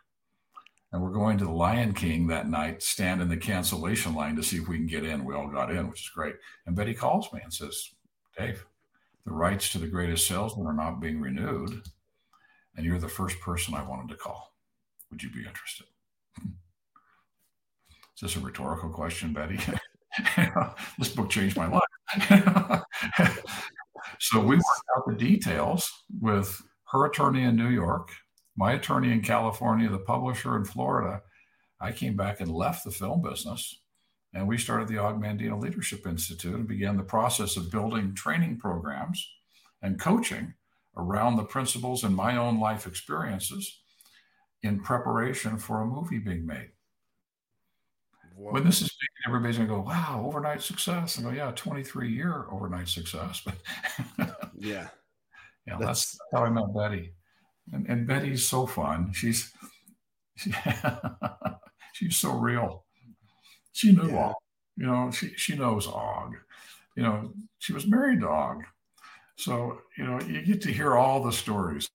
And we're going to the Lion King that night, stand in the cancellation line to see if we can get in. We all got in, which is great. And Betty calls me and says, Dave, the rights to the greatest salesman are not being renewed. And you're the first person I wanted to call. Would you be interested? *laughs* Is this a rhetorical question, Betty? *laughs* *laughs* this book changed my life. *laughs* so we worked out the details with her attorney in New York, my attorney in California, the publisher in Florida. I came back and left the film business. And we started the Og Mandino Leadership Institute and began the process of building training programs and coaching around the principles and my own life experiences in preparation for a movie being made. Whoa. when this is big, everybody's gonna go, "Wow, overnight success!" And go, "Yeah, 23 year overnight success." *laughs* But yeah, *laughs* yeah, that's, that's how I met Betty, and, and Betty's so fun. She's she, *laughs* she's so real. She knew yeah. Og. You know, she she knows Og. You know, she was married to Og. So, you know, you get to hear all the stories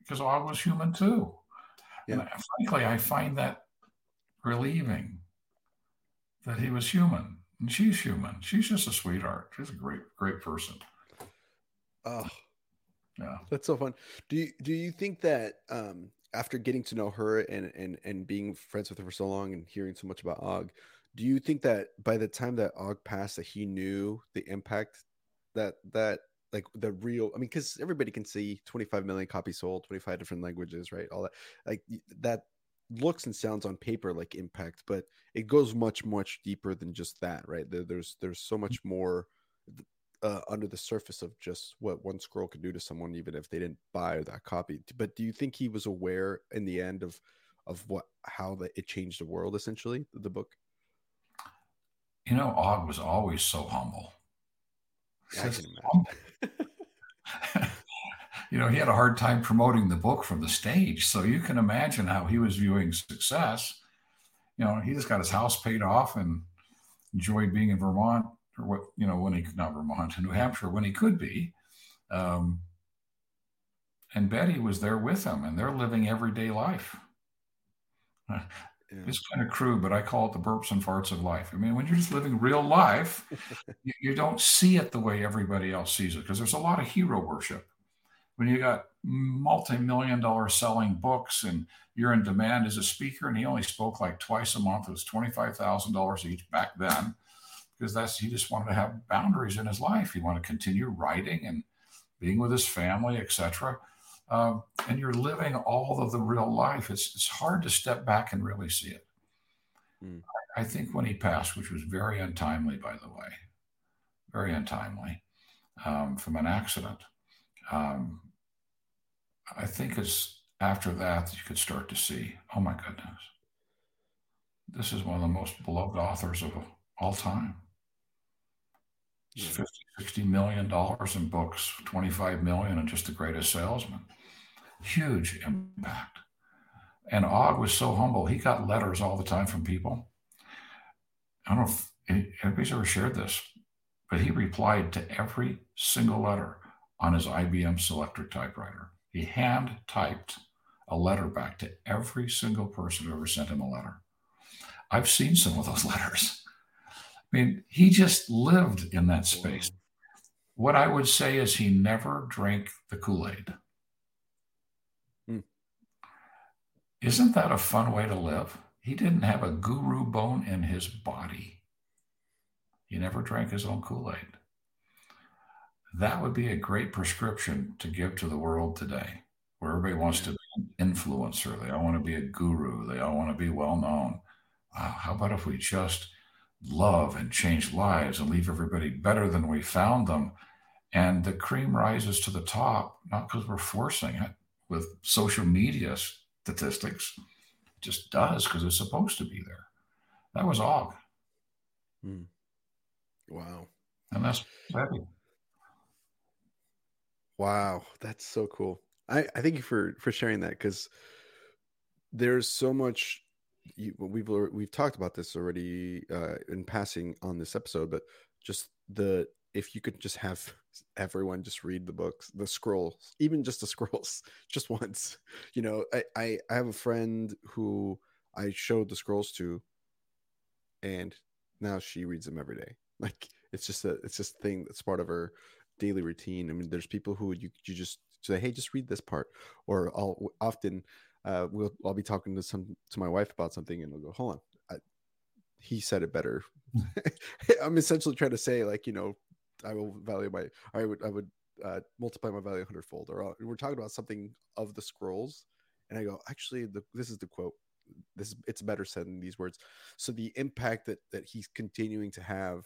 because Og was human too. Yeah. And frankly, I find that relieving that he was human and she's human. She's just a sweetheart. She's a great, great person. Oh, yeah, that's so fun. Do you do you think that um, after getting to know her and and and being friends with her for so long and hearing so much about Og, do you think that by the time that Og passed, that he knew the impact that that like the real i mean because everybody can see 25 million copies sold 25 different languages right all that like that looks and sounds on paper like impact but it goes much much deeper than just that right? There, there's there's so much more uh, under the surface of just what one scroll could do to someone even if they didn't buy that copy. But do you think he was aware in the end of of what how that it changed the world essentially the book? You know og was always so humble. I can imagine. *laughs* know, he had a hard time promoting the book from the stage. So you can imagine how he was viewing success. You know, he just got his house paid off and enjoyed being in Vermont or what, you know, when he could not Vermont, New Hampshire when he could be. Um, and Betty was there with him and they're living everyday life. *laughs* Yeah. It's kind of crude, but I call it the burps and farts of life. I mean, when you're just living real life, *laughs* you, you, don't see it the way everybody else sees it because there's a lot of hero worship. When you got multi-million dollar selling books and you're in demand as a speaker, and he only spoke like twice a month, it was twenty-five thousand dollars each back then, because that's he just wanted to have boundaries in his life. He wanted to continue writing and being with his family, etc um, and you're living all of the real life, it's, it's hard to step back and really see it. Mm. I, I think when he passed, which was very untimely, by the way, very untimely um, from an accident, um, I think it's after that you could start to see, oh my goodness, this is one of the most beloved authors of all time. Yeah. 50, 60 million dollars in books, 25 million and just the greatest salesman huge impact. And Og was so humble. He got letters all the time from people. I don't know if anybody's ever shared this, but he replied to every single letter on his IBM Selectric typewriter. He hand typed a letter back to every single person who ever sent him a letter. I've seen some of those *laughs* letters. I mean, he just lived in that space. What I would say is he never drank the Kool Aid. Hmm. Isn't that a fun way to live? He didn't have a guru bone in his body. He never drank his own Kool Aid. That would be a great prescription to give to the world today, where everybody wants to be an influencer. They all want to be a guru. They all want to be well known. Uh, how about if we just love and change lives and leave everybody better than we found them? And the cream rises to the top, not because we're forcing it with social media statistics. It just does because it's supposed to be there. That was Og. Hmm. Wow. And that's heavy. Wow, that's so cool. I, I thank you for for sharing that because there's so much you, we've we've talked about this already uh, in passing on this episode, but just the if you could just have *laughs* everyone just read the books, the scrolls, even just the *laughs* scrolls, just once. You know, I, I, I have a friend who I showed the scrolls to, and now she reads them every day. Like it's just a it's just a thing that's part of her daily routine. I mean, there's people who you you just say, hey, just read this part, or I'll often uh, we'll I'll be talking to some to my wife about something, and we'll go, hold on, I, he said it better. *laughs* I'm essentially trying to say, like, you know, I will value my I would I would uh, multiply my value a hundredfold. Or uh, we're talking about something of the scrolls, and I go actually the, this is the quote. This it's better said in these words. So the impact that that he's continuing to have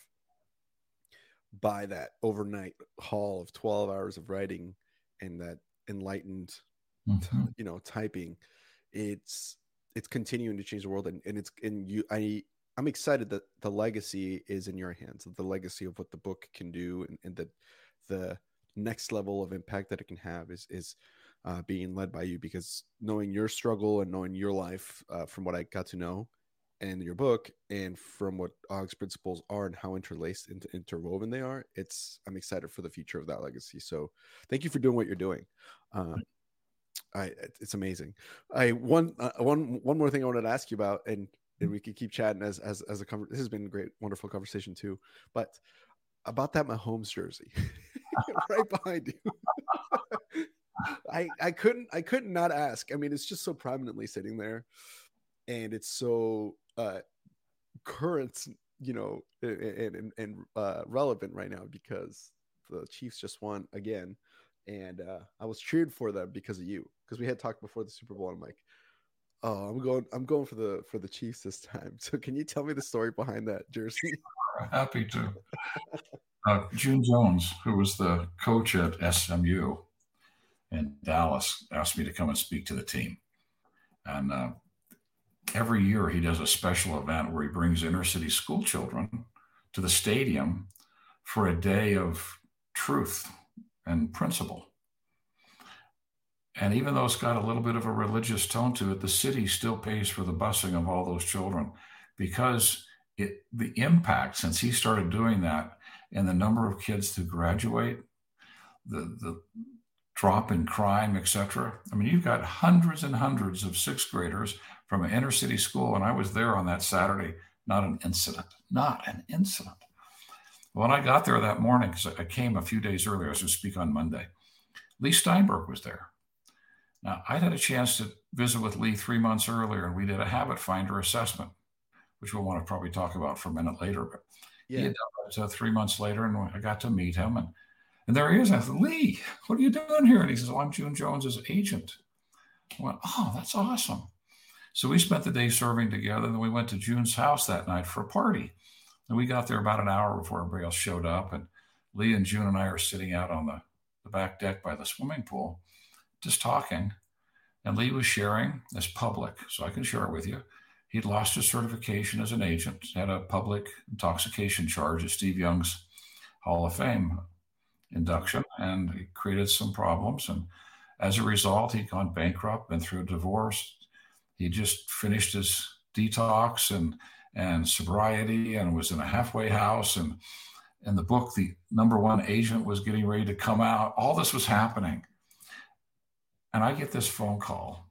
by that overnight haul of 12 hours of writing and that enlightened mm-hmm. you know typing it's it's continuing to change the world and, and it's and you i I'm excited that the legacy is in your hands. The legacy of what the book can do, and, and the the next level of impact that it can have is is uh, being led by you. Because knowing your struggle and knowing your life, uh, from what I got to know in your book, and from what Og's principles are and how interlaced and interwoven they are, it's I'm excited for the future of that legacy. So, thank you for doing what you're doing. Uh, I it's amazing. I one uh, one one more thing I wanted to ask you about, and and we could keep chatting as as as a this has been a great, wonderful conversation too. But about that Mahomes jersey, *laughs* right behind you. *laughs* I I couldn't I couldn't not ask. I mean, it's just so prominently sitting there, and it's so uh current, you know, and and, and uh, relevant right now because the Chiefs just won again, and uh, I was cheered for them because of you because we had talked before the Super Bowl. I'm like, oh, I'm going, I'm going for the for the Chiefs this time. *laughs* So can you tell me the story behind that jersey? *laughs* Happy to. Uh, June Jones, who was the coach at SMU in Dallas, asked me to come and speak to the team, and uh, every year he does a special event where he brings inner city school children to the stadium for a day of truth and principle. And even though it's got a little bit of a religious tone to it, the city still pays for the busing of all those children because it, the impact since he started doing that and the number of kids to graduate, the, the drop in crime, etc. I mean, you've got hundreds and hundreds of sixth graders from an inner city school, and I was there on that Saturday. Not an incident, not an incident. When I got there that morning, because I came a few days earlier, I was to speak on Monday, Leigh Steinberg was there. Now, I'd had a chance to visit with Leigh three months earlier, and we did a habit finder assessment, which we'll want to probably talk about for a minute later. But yeah. he had done it uh, three months later, and I got to meet him. And, and there he is. I said, Leigh, what are you doing here? And he says, Well, I'm June Jones's agent. I went, Oh, that's awesome. So we spent the day serving together. And then we went to June's house that night for a party. And we got there about an hour before everybody else showed up. And Leigh and June and I are sitting out on the, the back deck by the swimming pool just talking. And Leigh was sharing as public, so I can share it with you. He'd lost his certification as an agent, had a public intoxication charge at Steve Young's Hall of Fame induction, and he created some problems. And as a result, he'd gone bankrupt, been through a divorce. He just finished his detox and and sobriety and was in a halfway house and in the book the number one agent was getting ready to come out all this was happening and I get this phone call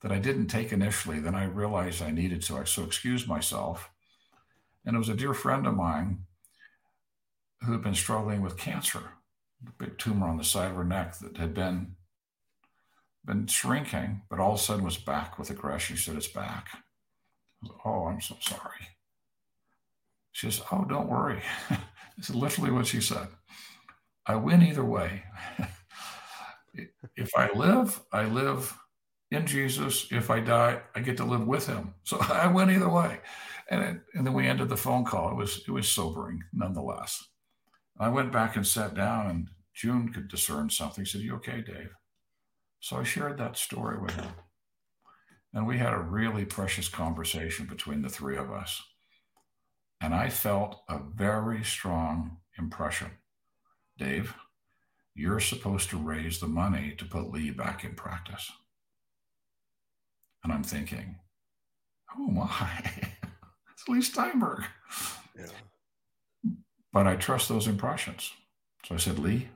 that I didn't take initially. Then I realized I needed to. I so excused myself. And it was a dear friend of mine who had been struggling with cancer, a big tumor on the side of her neck that had been been shrinking, but all of a sudden was back with aggression. She said, It's back. Oh, I'm so sorry. She says, Oh, don't worry. *laughs* is literally what she said. I win either way. *laughs* if I live, I live in Jesus. If I die, I get to live with him. So *laughs* I went either way. And, it, and then we ended the phone call. It was, it was sobering nonetheless. I went back and sat down and June could discern something. She said, you okay, Dave? So I shared that story with him. And we had a really precious conversation between the three of us. And I felt a very strong impression. Dave, you're supposed to raise the money to put Leigh back in practice. And I'm thinking, oh my, *laughs* it's Leigh Steinberg. Yeah. But I trust those impressions. So I said, Leigh,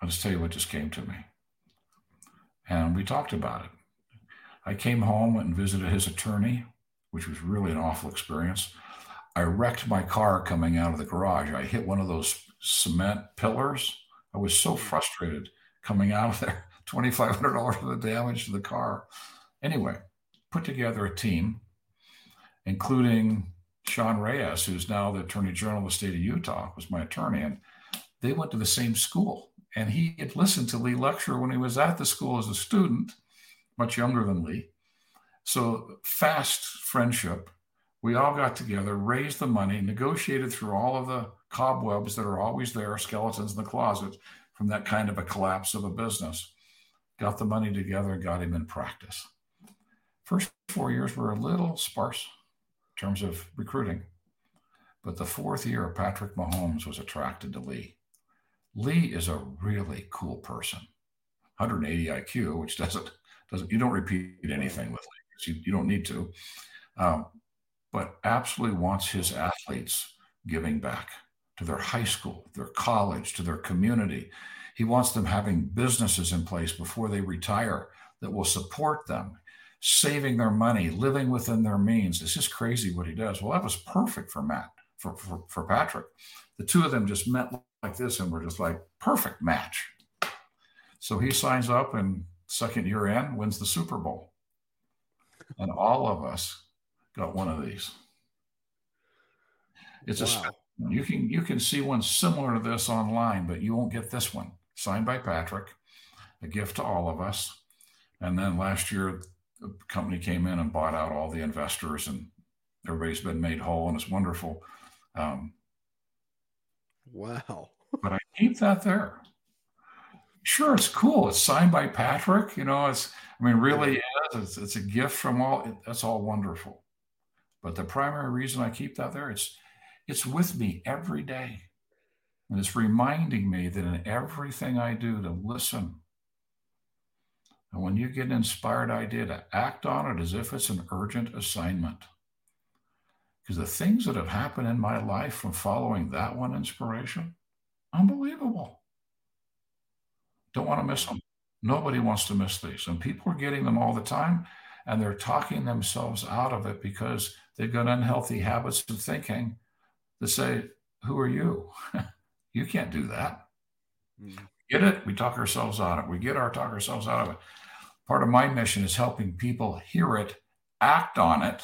I'll just tell you what just came to me. And we talked about it. I came home and visited his attorney, which was really an awful experience. I wrecked my car coming out of the garage. I hit one of those cement pillars I was so frustrated coming out of there. *laughs* $2,500 for the damage to the car. Anyway, put together a team, including Sean Reyes, who's now the Attorney General of the state of Utah, was my attorney. And they went to the same school. And he had listened to Leigh lecture when he was at the school as a student, much younger than Leigh. So fast friendship. We all got together, raised the money, negotiated through all of the cobwebs that are always there, skeletons in the closet from that kind of a collapse of a business. Got the money together got him in practice. First four years were a little sparse in terms of recruiting. But the fourth year, Patrick Mahomes was attracted to Leigh. Leigh is a really cool person. 180 IQ, which doesn't doesn't you don't repeat anything with Leigh. You, you don't need to, um, but absolutely wants his athletes giving back to their high school, their college, to their community. He wants them having businesses in place before they retire that will support them, saving their money, living within their means. It's just crazy what he does. Well, that was perfect for Matt, for, for, for Patrick. The two of them just met like this and we're just like perfect match. So he signs up and second year in wins the Super Bowl. And all of us got one of these. It's wow. a you can you can see one similar to this online, but you won't get this one. Signed by Patrick, a gift to all of us. And then last year, the company came in and bought out all the investors, and everybody's been made whole, and it's wonderful. Um, wow! but I keep that there. Sure, it's cool. It's signed by Patrick. You know, it's I mean, really is. It's, it's a gift from all. That's all wonderful. But the primary reason I keep that there, it's it's with me every day. And it's reminding me that in everything I do to listen. And when you get an inspired idea, to act on it as if it's an urgent assignment. Because the things that have happened in my life from following that one inspiration, unbelievable. Don't want to miss them. Nobody wants to miss these. And people are getting them all the time. And they're talking themselves out of it because they've got unhealthy habits of thinking that say, Who are you? *laughs* you can't do that. Mm. Get it? We talk ourselves out of it. We get our talk ourselves out of it. Part of my mission is helping people hear it, act on it,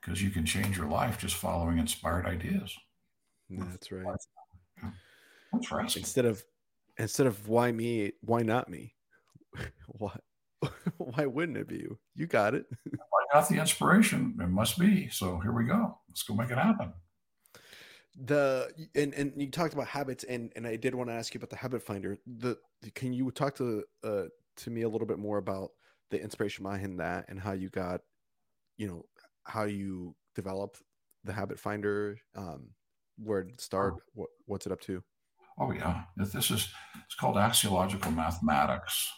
because you can change your life just following inspired ideas. That's right. That's right. Instead of instead of why me, why not me? *laughs* why *laughs* why wouldn't it be you? You got it. *laughs* I got the inspiration. It must be. So here we go. Let's go make it happen. The and and you talked about habits and and I did want to ask you about the habit finder. The can you talk to uh to me a little bit more about the inspiration behind that and how you got you know how you develop the habit finder um where it start oh. what, what's it up to? Oh yeah. This is it's called axiological mathematics.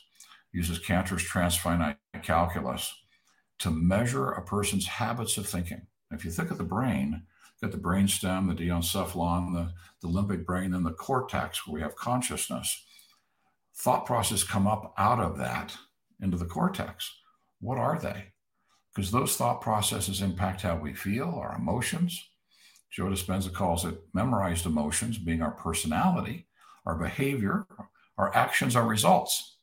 Uses cantor's transfinite calculus to measure a person's habits of thinking. If you think of the brain got the brain stem the diencephalon the, the limbic brain and the cortex where we have consciousness. Thought process come up out of that into the cortex. What are they because those thought processes impact how we feel, our emotions. Joe Dispenza calls it memorized emotions, being our personality, our behavior, our actions, our results.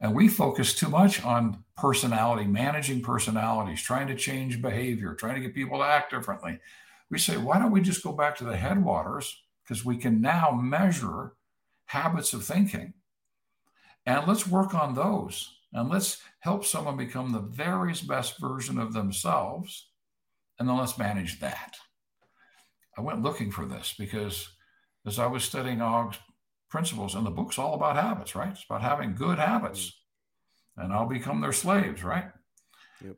And we focus too much on personality, managing personalities, trying to change behavior, trying to get people to act differently. We say, why don't we just go back to the headwaters? Because we can now measure habits of thinking. And let's work on those. And let's help someone become the very best version of themselves. And then let's manage that. I went looking for this because as I was studying Og's principles, and the book's all about habits, right? It's about having good habits. Mm-hmm. And I'll become their slaves, right? Yep.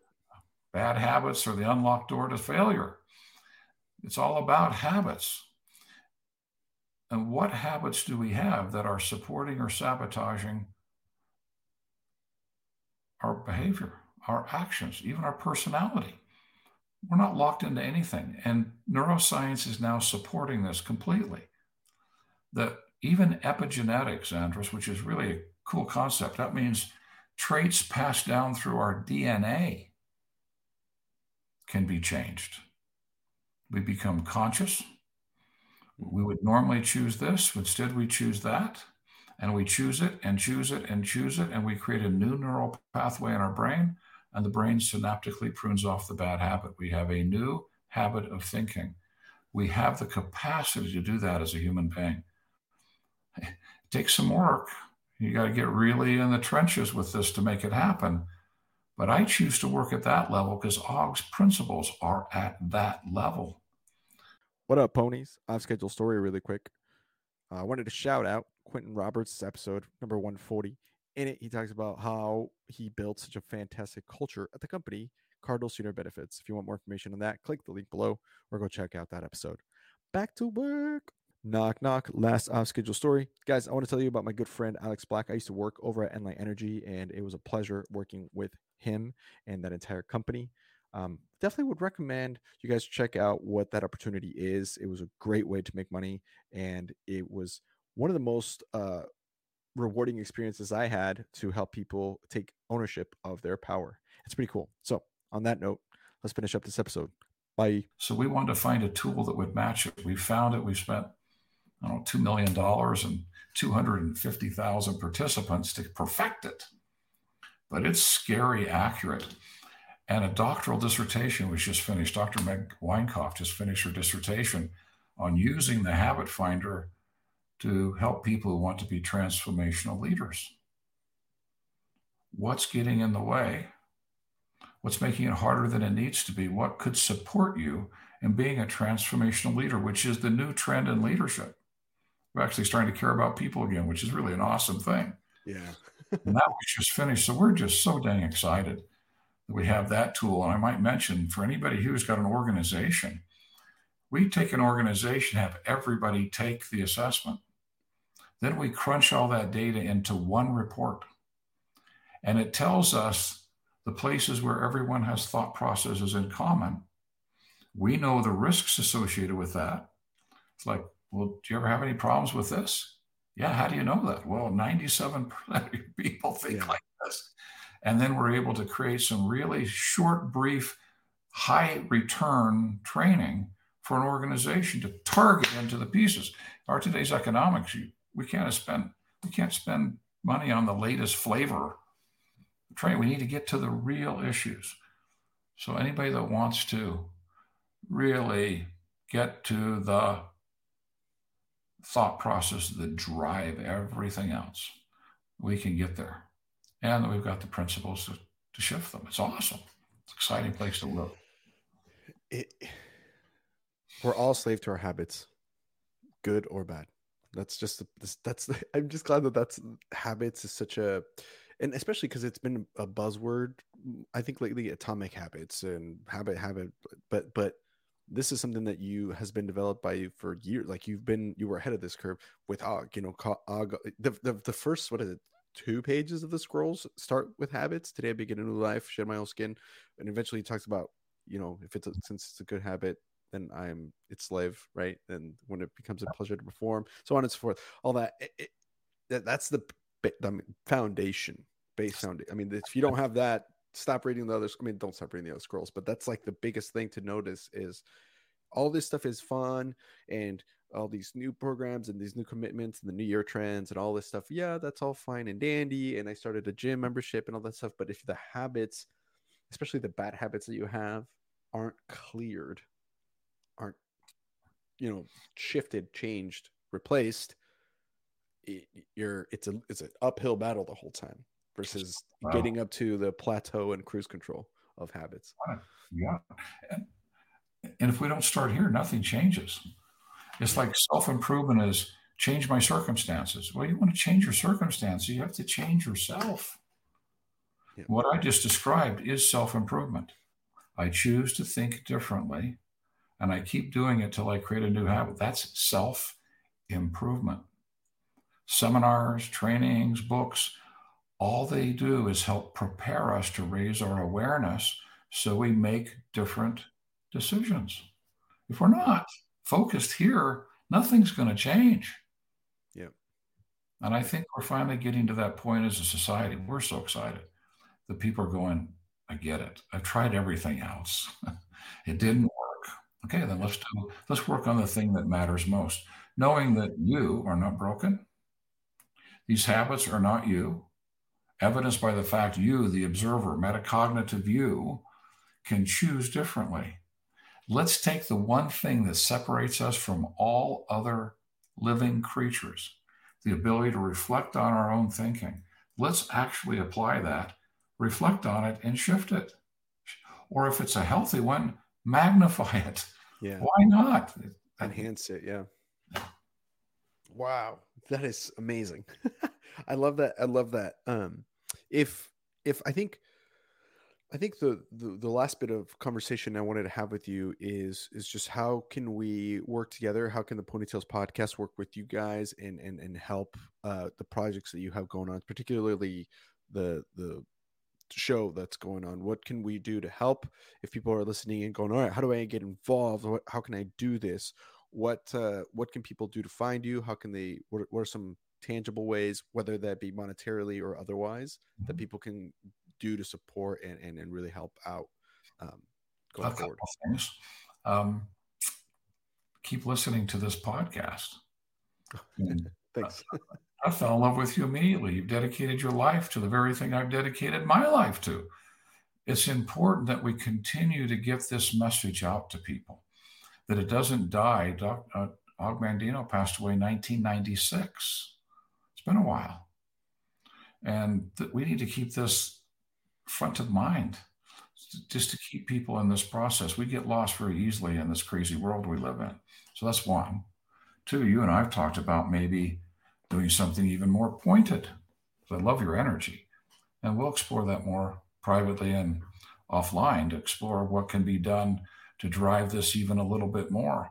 Bad habits are the unlocked door to failure. It's all about habits. And what habits do we have that are supporting or sabotaging our behavior, our actions, even our personality. We're not locked into anything. And neuroscience is now supporting this completely. That even epigenetics, Andres, which is really a cool concept, that means traits passed down through our DNA can be changed. We become conscious. We would normally choose this, instead, we choose that and we choose it and choose it and choose it, and we create a new neural pathway in our brain, and the brain synaptically prunes off the bad habit. We have a new habit of thinking. We have the capacity to do that as a human being. It takes some work. You got to get really in the trenches with this to make it happen. But I choose to work at that level because og's principles are at that level. What up, ponies? I've scheduled story really quick. Uh, I wanted to shout out Quintin Roberts' episode number 140. In it, he talks about how he built such a fantastic culture at the company Cardinal Senior Benefits. If you want more information on that, click the link below or go check out that episode. Back to work. Knock, knock. Last off schedule story. Guys, I want to tell you about my good friend Alex Black. I used to work over at Enlight Energy, and it was a pleasure working with him and that entire company. Um, definitely would recommend you guys check out what that opportunity is. It was a great way to make money, and it was one of the most uh, rewarding experiences I had to help people take ownership of their power. It's pretty cool. So, on that note, let's finish up this episode. Bye. So, we wanted to find a tool that would match it. We found it. We spent I don't know, $2 million and 250,000 participants to perfect it. But it's scary accurate. And a doctoral dissertation was just finished. Dr. Meg Weinkopf just finished her dissertation on using the habit finder to help people who want to be transformational leaders. What's getting in the way? What's making it harder than it needs to be? What could support you in being a transformational leader, which is the new trend in leadership? we're actually starting to care about people again, which is really an awesome thing. Yeah. and that was just finished. So we're just so dang excited that we have that tool. And I might mention for anybody who's got an organization, we take an organization, have everybody take the assessment. Then we crunch all that data into one report. And it tells us the places where everyone has thought processes in common. We know the risks associated with that. It's like well, do you ever have any problems with this? Yeah, how do you know that? Well, 97% of *laughs* people think yeah. like this. And then we're able to create some really short, brief, high return training for an organization to target into the pieces. Our today's economics, we can't spend we can't spend money on the latest flavor train. We need to get to the real issues. So anybody that wants to really get to the thought process that drive everything else, we can get there. And we've got the principles to, to shift them. It's awesome. It's exciting place to live. It, we're all slave to our habits, good or bad. That's just that's. *laughs* I'm just glad that that's habits is such a, and especially because it's been a buzzword. Mm, I think lately, atomic habits and habit habit, but but this is something that you has been developed by you for years. Like you've been, you were ahead of this curve with Og. You know, Og. The, the the first what is it? Two pages of the scrolls start with habits. Today I begin a new life, shed my own skin, and eventually he talks about you know if it's a, since it's a good habit, then I'm its slave, right? And when it becomes a pleasure to perform, so on and so forth. All that, it, it, that that's the, the foundation, base foundation. I mean, if you don't have that, stop reading the others. I mean, don't stop reading the other scrolls, but that's like the biggest thing to notice is all this stuff is fun and all these new programs and these new commitments and the new year trends and all this stuff. Yeah, that's all fine and dandy. And I started a gym membership and all that stuff. But if the habits, especially the bad habits that you have, aren't cleared, aren't, you know, shifted, changed, replaced, it, you're it's a it's an uphill battle the whole time versus wow. getting up to the plateau and cruise control of habits. Yeah. And, and if we don't start here, nothing changes. It's like self improvement is change my circumstances. Well, you want to change your circumstances, you have to change yourself. Yeah. What I just described is self improvement. I choose to think differently and I keep doing it till I create a new habit. That's self improvement. Seminars, trainings, books, all they do is help prepare us to raise our awareness so we make different decisions. If we're not focused here, nothing's going to change. Yeah. And I think we're finally getting to that point as a society. We're so excited The people are going, I get it. I've tried everything else. *laughs* it didn't work. Okay, then let's do let's work on the thing that matters most. Knowing that you are not broken. These habits are not you evidenced by the fact you, the observer, metacognitive you, can choose differently. Let's take the one thing that separates us from all other living creatures the ability to reflect on our own thinking. Let's actually apply that, reflect on it, and shift it. Or if it's a healthy one, magnify it. Yeah. Why not? Enhance it. Yeah. Wow. That is amazing. *laughs* I love that. I love that. Um, if if I think I think the, the, the last bit of conversation I wanted to have with you is is just how can we work together? How can the Pony Tales podcast work with you guys and and and help uh, the projects that you have going on, particularly the the show that's going on? What can we do to help if people are listening and going, all right, how do I get involved? How can I do this? What uh, what can people do to find you? How can they? What, what are some tangible ways, whether that be monetarily or otherwise, that mm-hmm. people can do to support and, and, and really help out um, going forward? Things. Um, keep listening to this podcast. *laughs* Thanks. *laughs* I fell in love with you immediately. You've dedicated your life to the very thing I've dedicated my life to. It's important that we continue to get this message out to people that it doesn't die. Doc, uh, Og Mandino passed away in 1996. It's been a while. And that we need to keep this front of mind just to keep people in this process. We get lost very easily in this crazy world we live in. So that's one. Two, you and I have talked about maybe doing something even more pointed. So I love your energy. And we'll explore that more privately and offline to explore what can be done to drive this even a little bit more.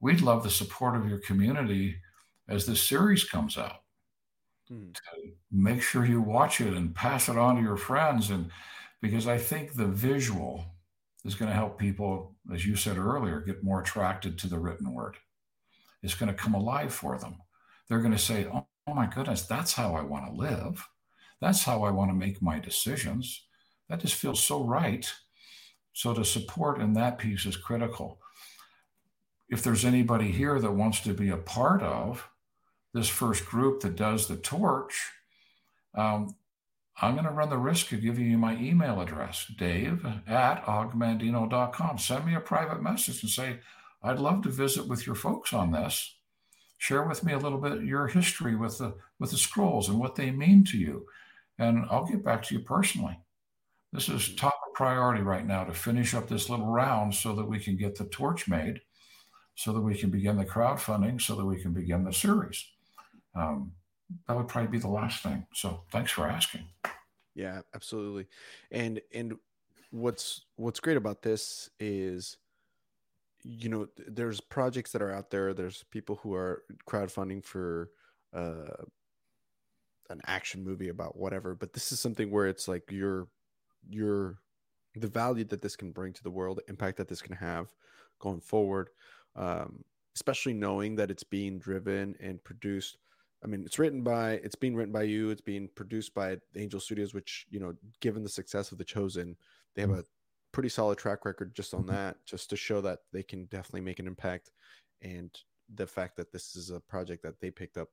We'd love the support of your community as this series comes out. Hmm. To make sure you watch it and pass it on to your friends. And because I think the visual is going to help people, as you said earlier, get more attracted to the written word. It's going to come alive for them. They're going to say, oh, oh my goodness, that's how I want to live. That's how I want to make my decisions. That just feels so right. So to support in that piece is critical. If there's anybody here that wants to be a part of this first group that does the torch, um, I'm going to run the risk of giving you my email address, dave at ogmandino.com. Send me a private message and say, I'd love to visit with your folks on this. Share with me a little bit your history with the with the scrolls and what they mean to you. And I'll get back to you personally. This is top priority right now to finish up this little round so that we can get the torch made, so that we can begin the crowdfunding, so that we can begin the series. Um, that would probably be the last thing. So thanks for asking. Yeah, absolutely. And and what's what's great about this is you know there's projects that are out there there's people who are crowdfunding for uh an action movie about whatever but this is something where it's like you're you're the value that this can bring to the world the impact that this can have going forward um especially knowing that it's being driven and produced I mean, it's written by, it's being written by you. It's being produced by Angel Studios, which you know, given the success of The Chosen, they have mm-hmm. a pretty solid track record just on mm-hmm. that, just to show that they can definitely make an impact. And the fact that this is a project that they picked up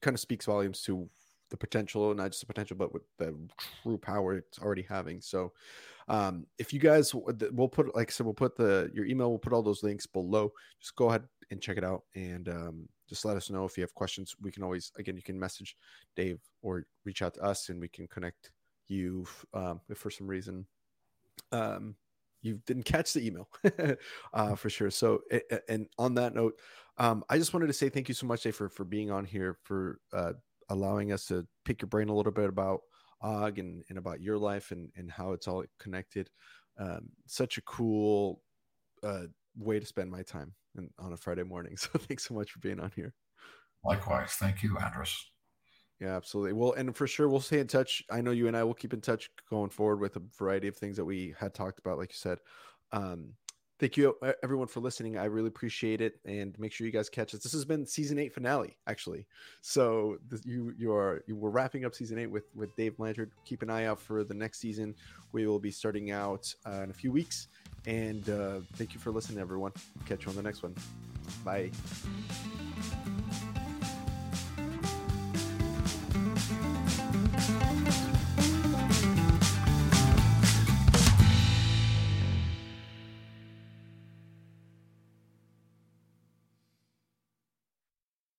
kind of speaks volumes to the potential, not just the potential, but with the true power it's already having. So, um, if you guys, we'll put, like I said, we'll put the your email, we'll put all those links below. Just go ahead and check it out, and um, just let us know if you have questions. We can always, again, you can message Dave or reach out to us, and we can connect you um, if for some reason um, you didn't catch the email *laughs* uh, for sure. So, and on that note, um, I just wanted to say thank you so much, Dave, for for being on here, for uh, allowing us to pick your brain a little bit about Og and, and about your life and and how it's all connected. Um, such a cool uh, way to spend my time on a Friday morning. *laughs* So thanks so much for being on here. Likewise. Thank you, Andres. Yeah, absolutely. Well, and for sure, we'll stay in touch. I know you and I will keep in touch going forward with a variety of things that we had talked about, like you said. Um, thank you, everyone, for listening. I really appreciate it, and make sure you guys catch us. This has been season eight finale, actually. So this, you you are you were wrapping up season eight with with Dave Blanchard. Keep an eye out for the next season. We will be starting out uh, in a few weeks, and uh, thank you for listening, everyone. Catch you on the next one. Bye.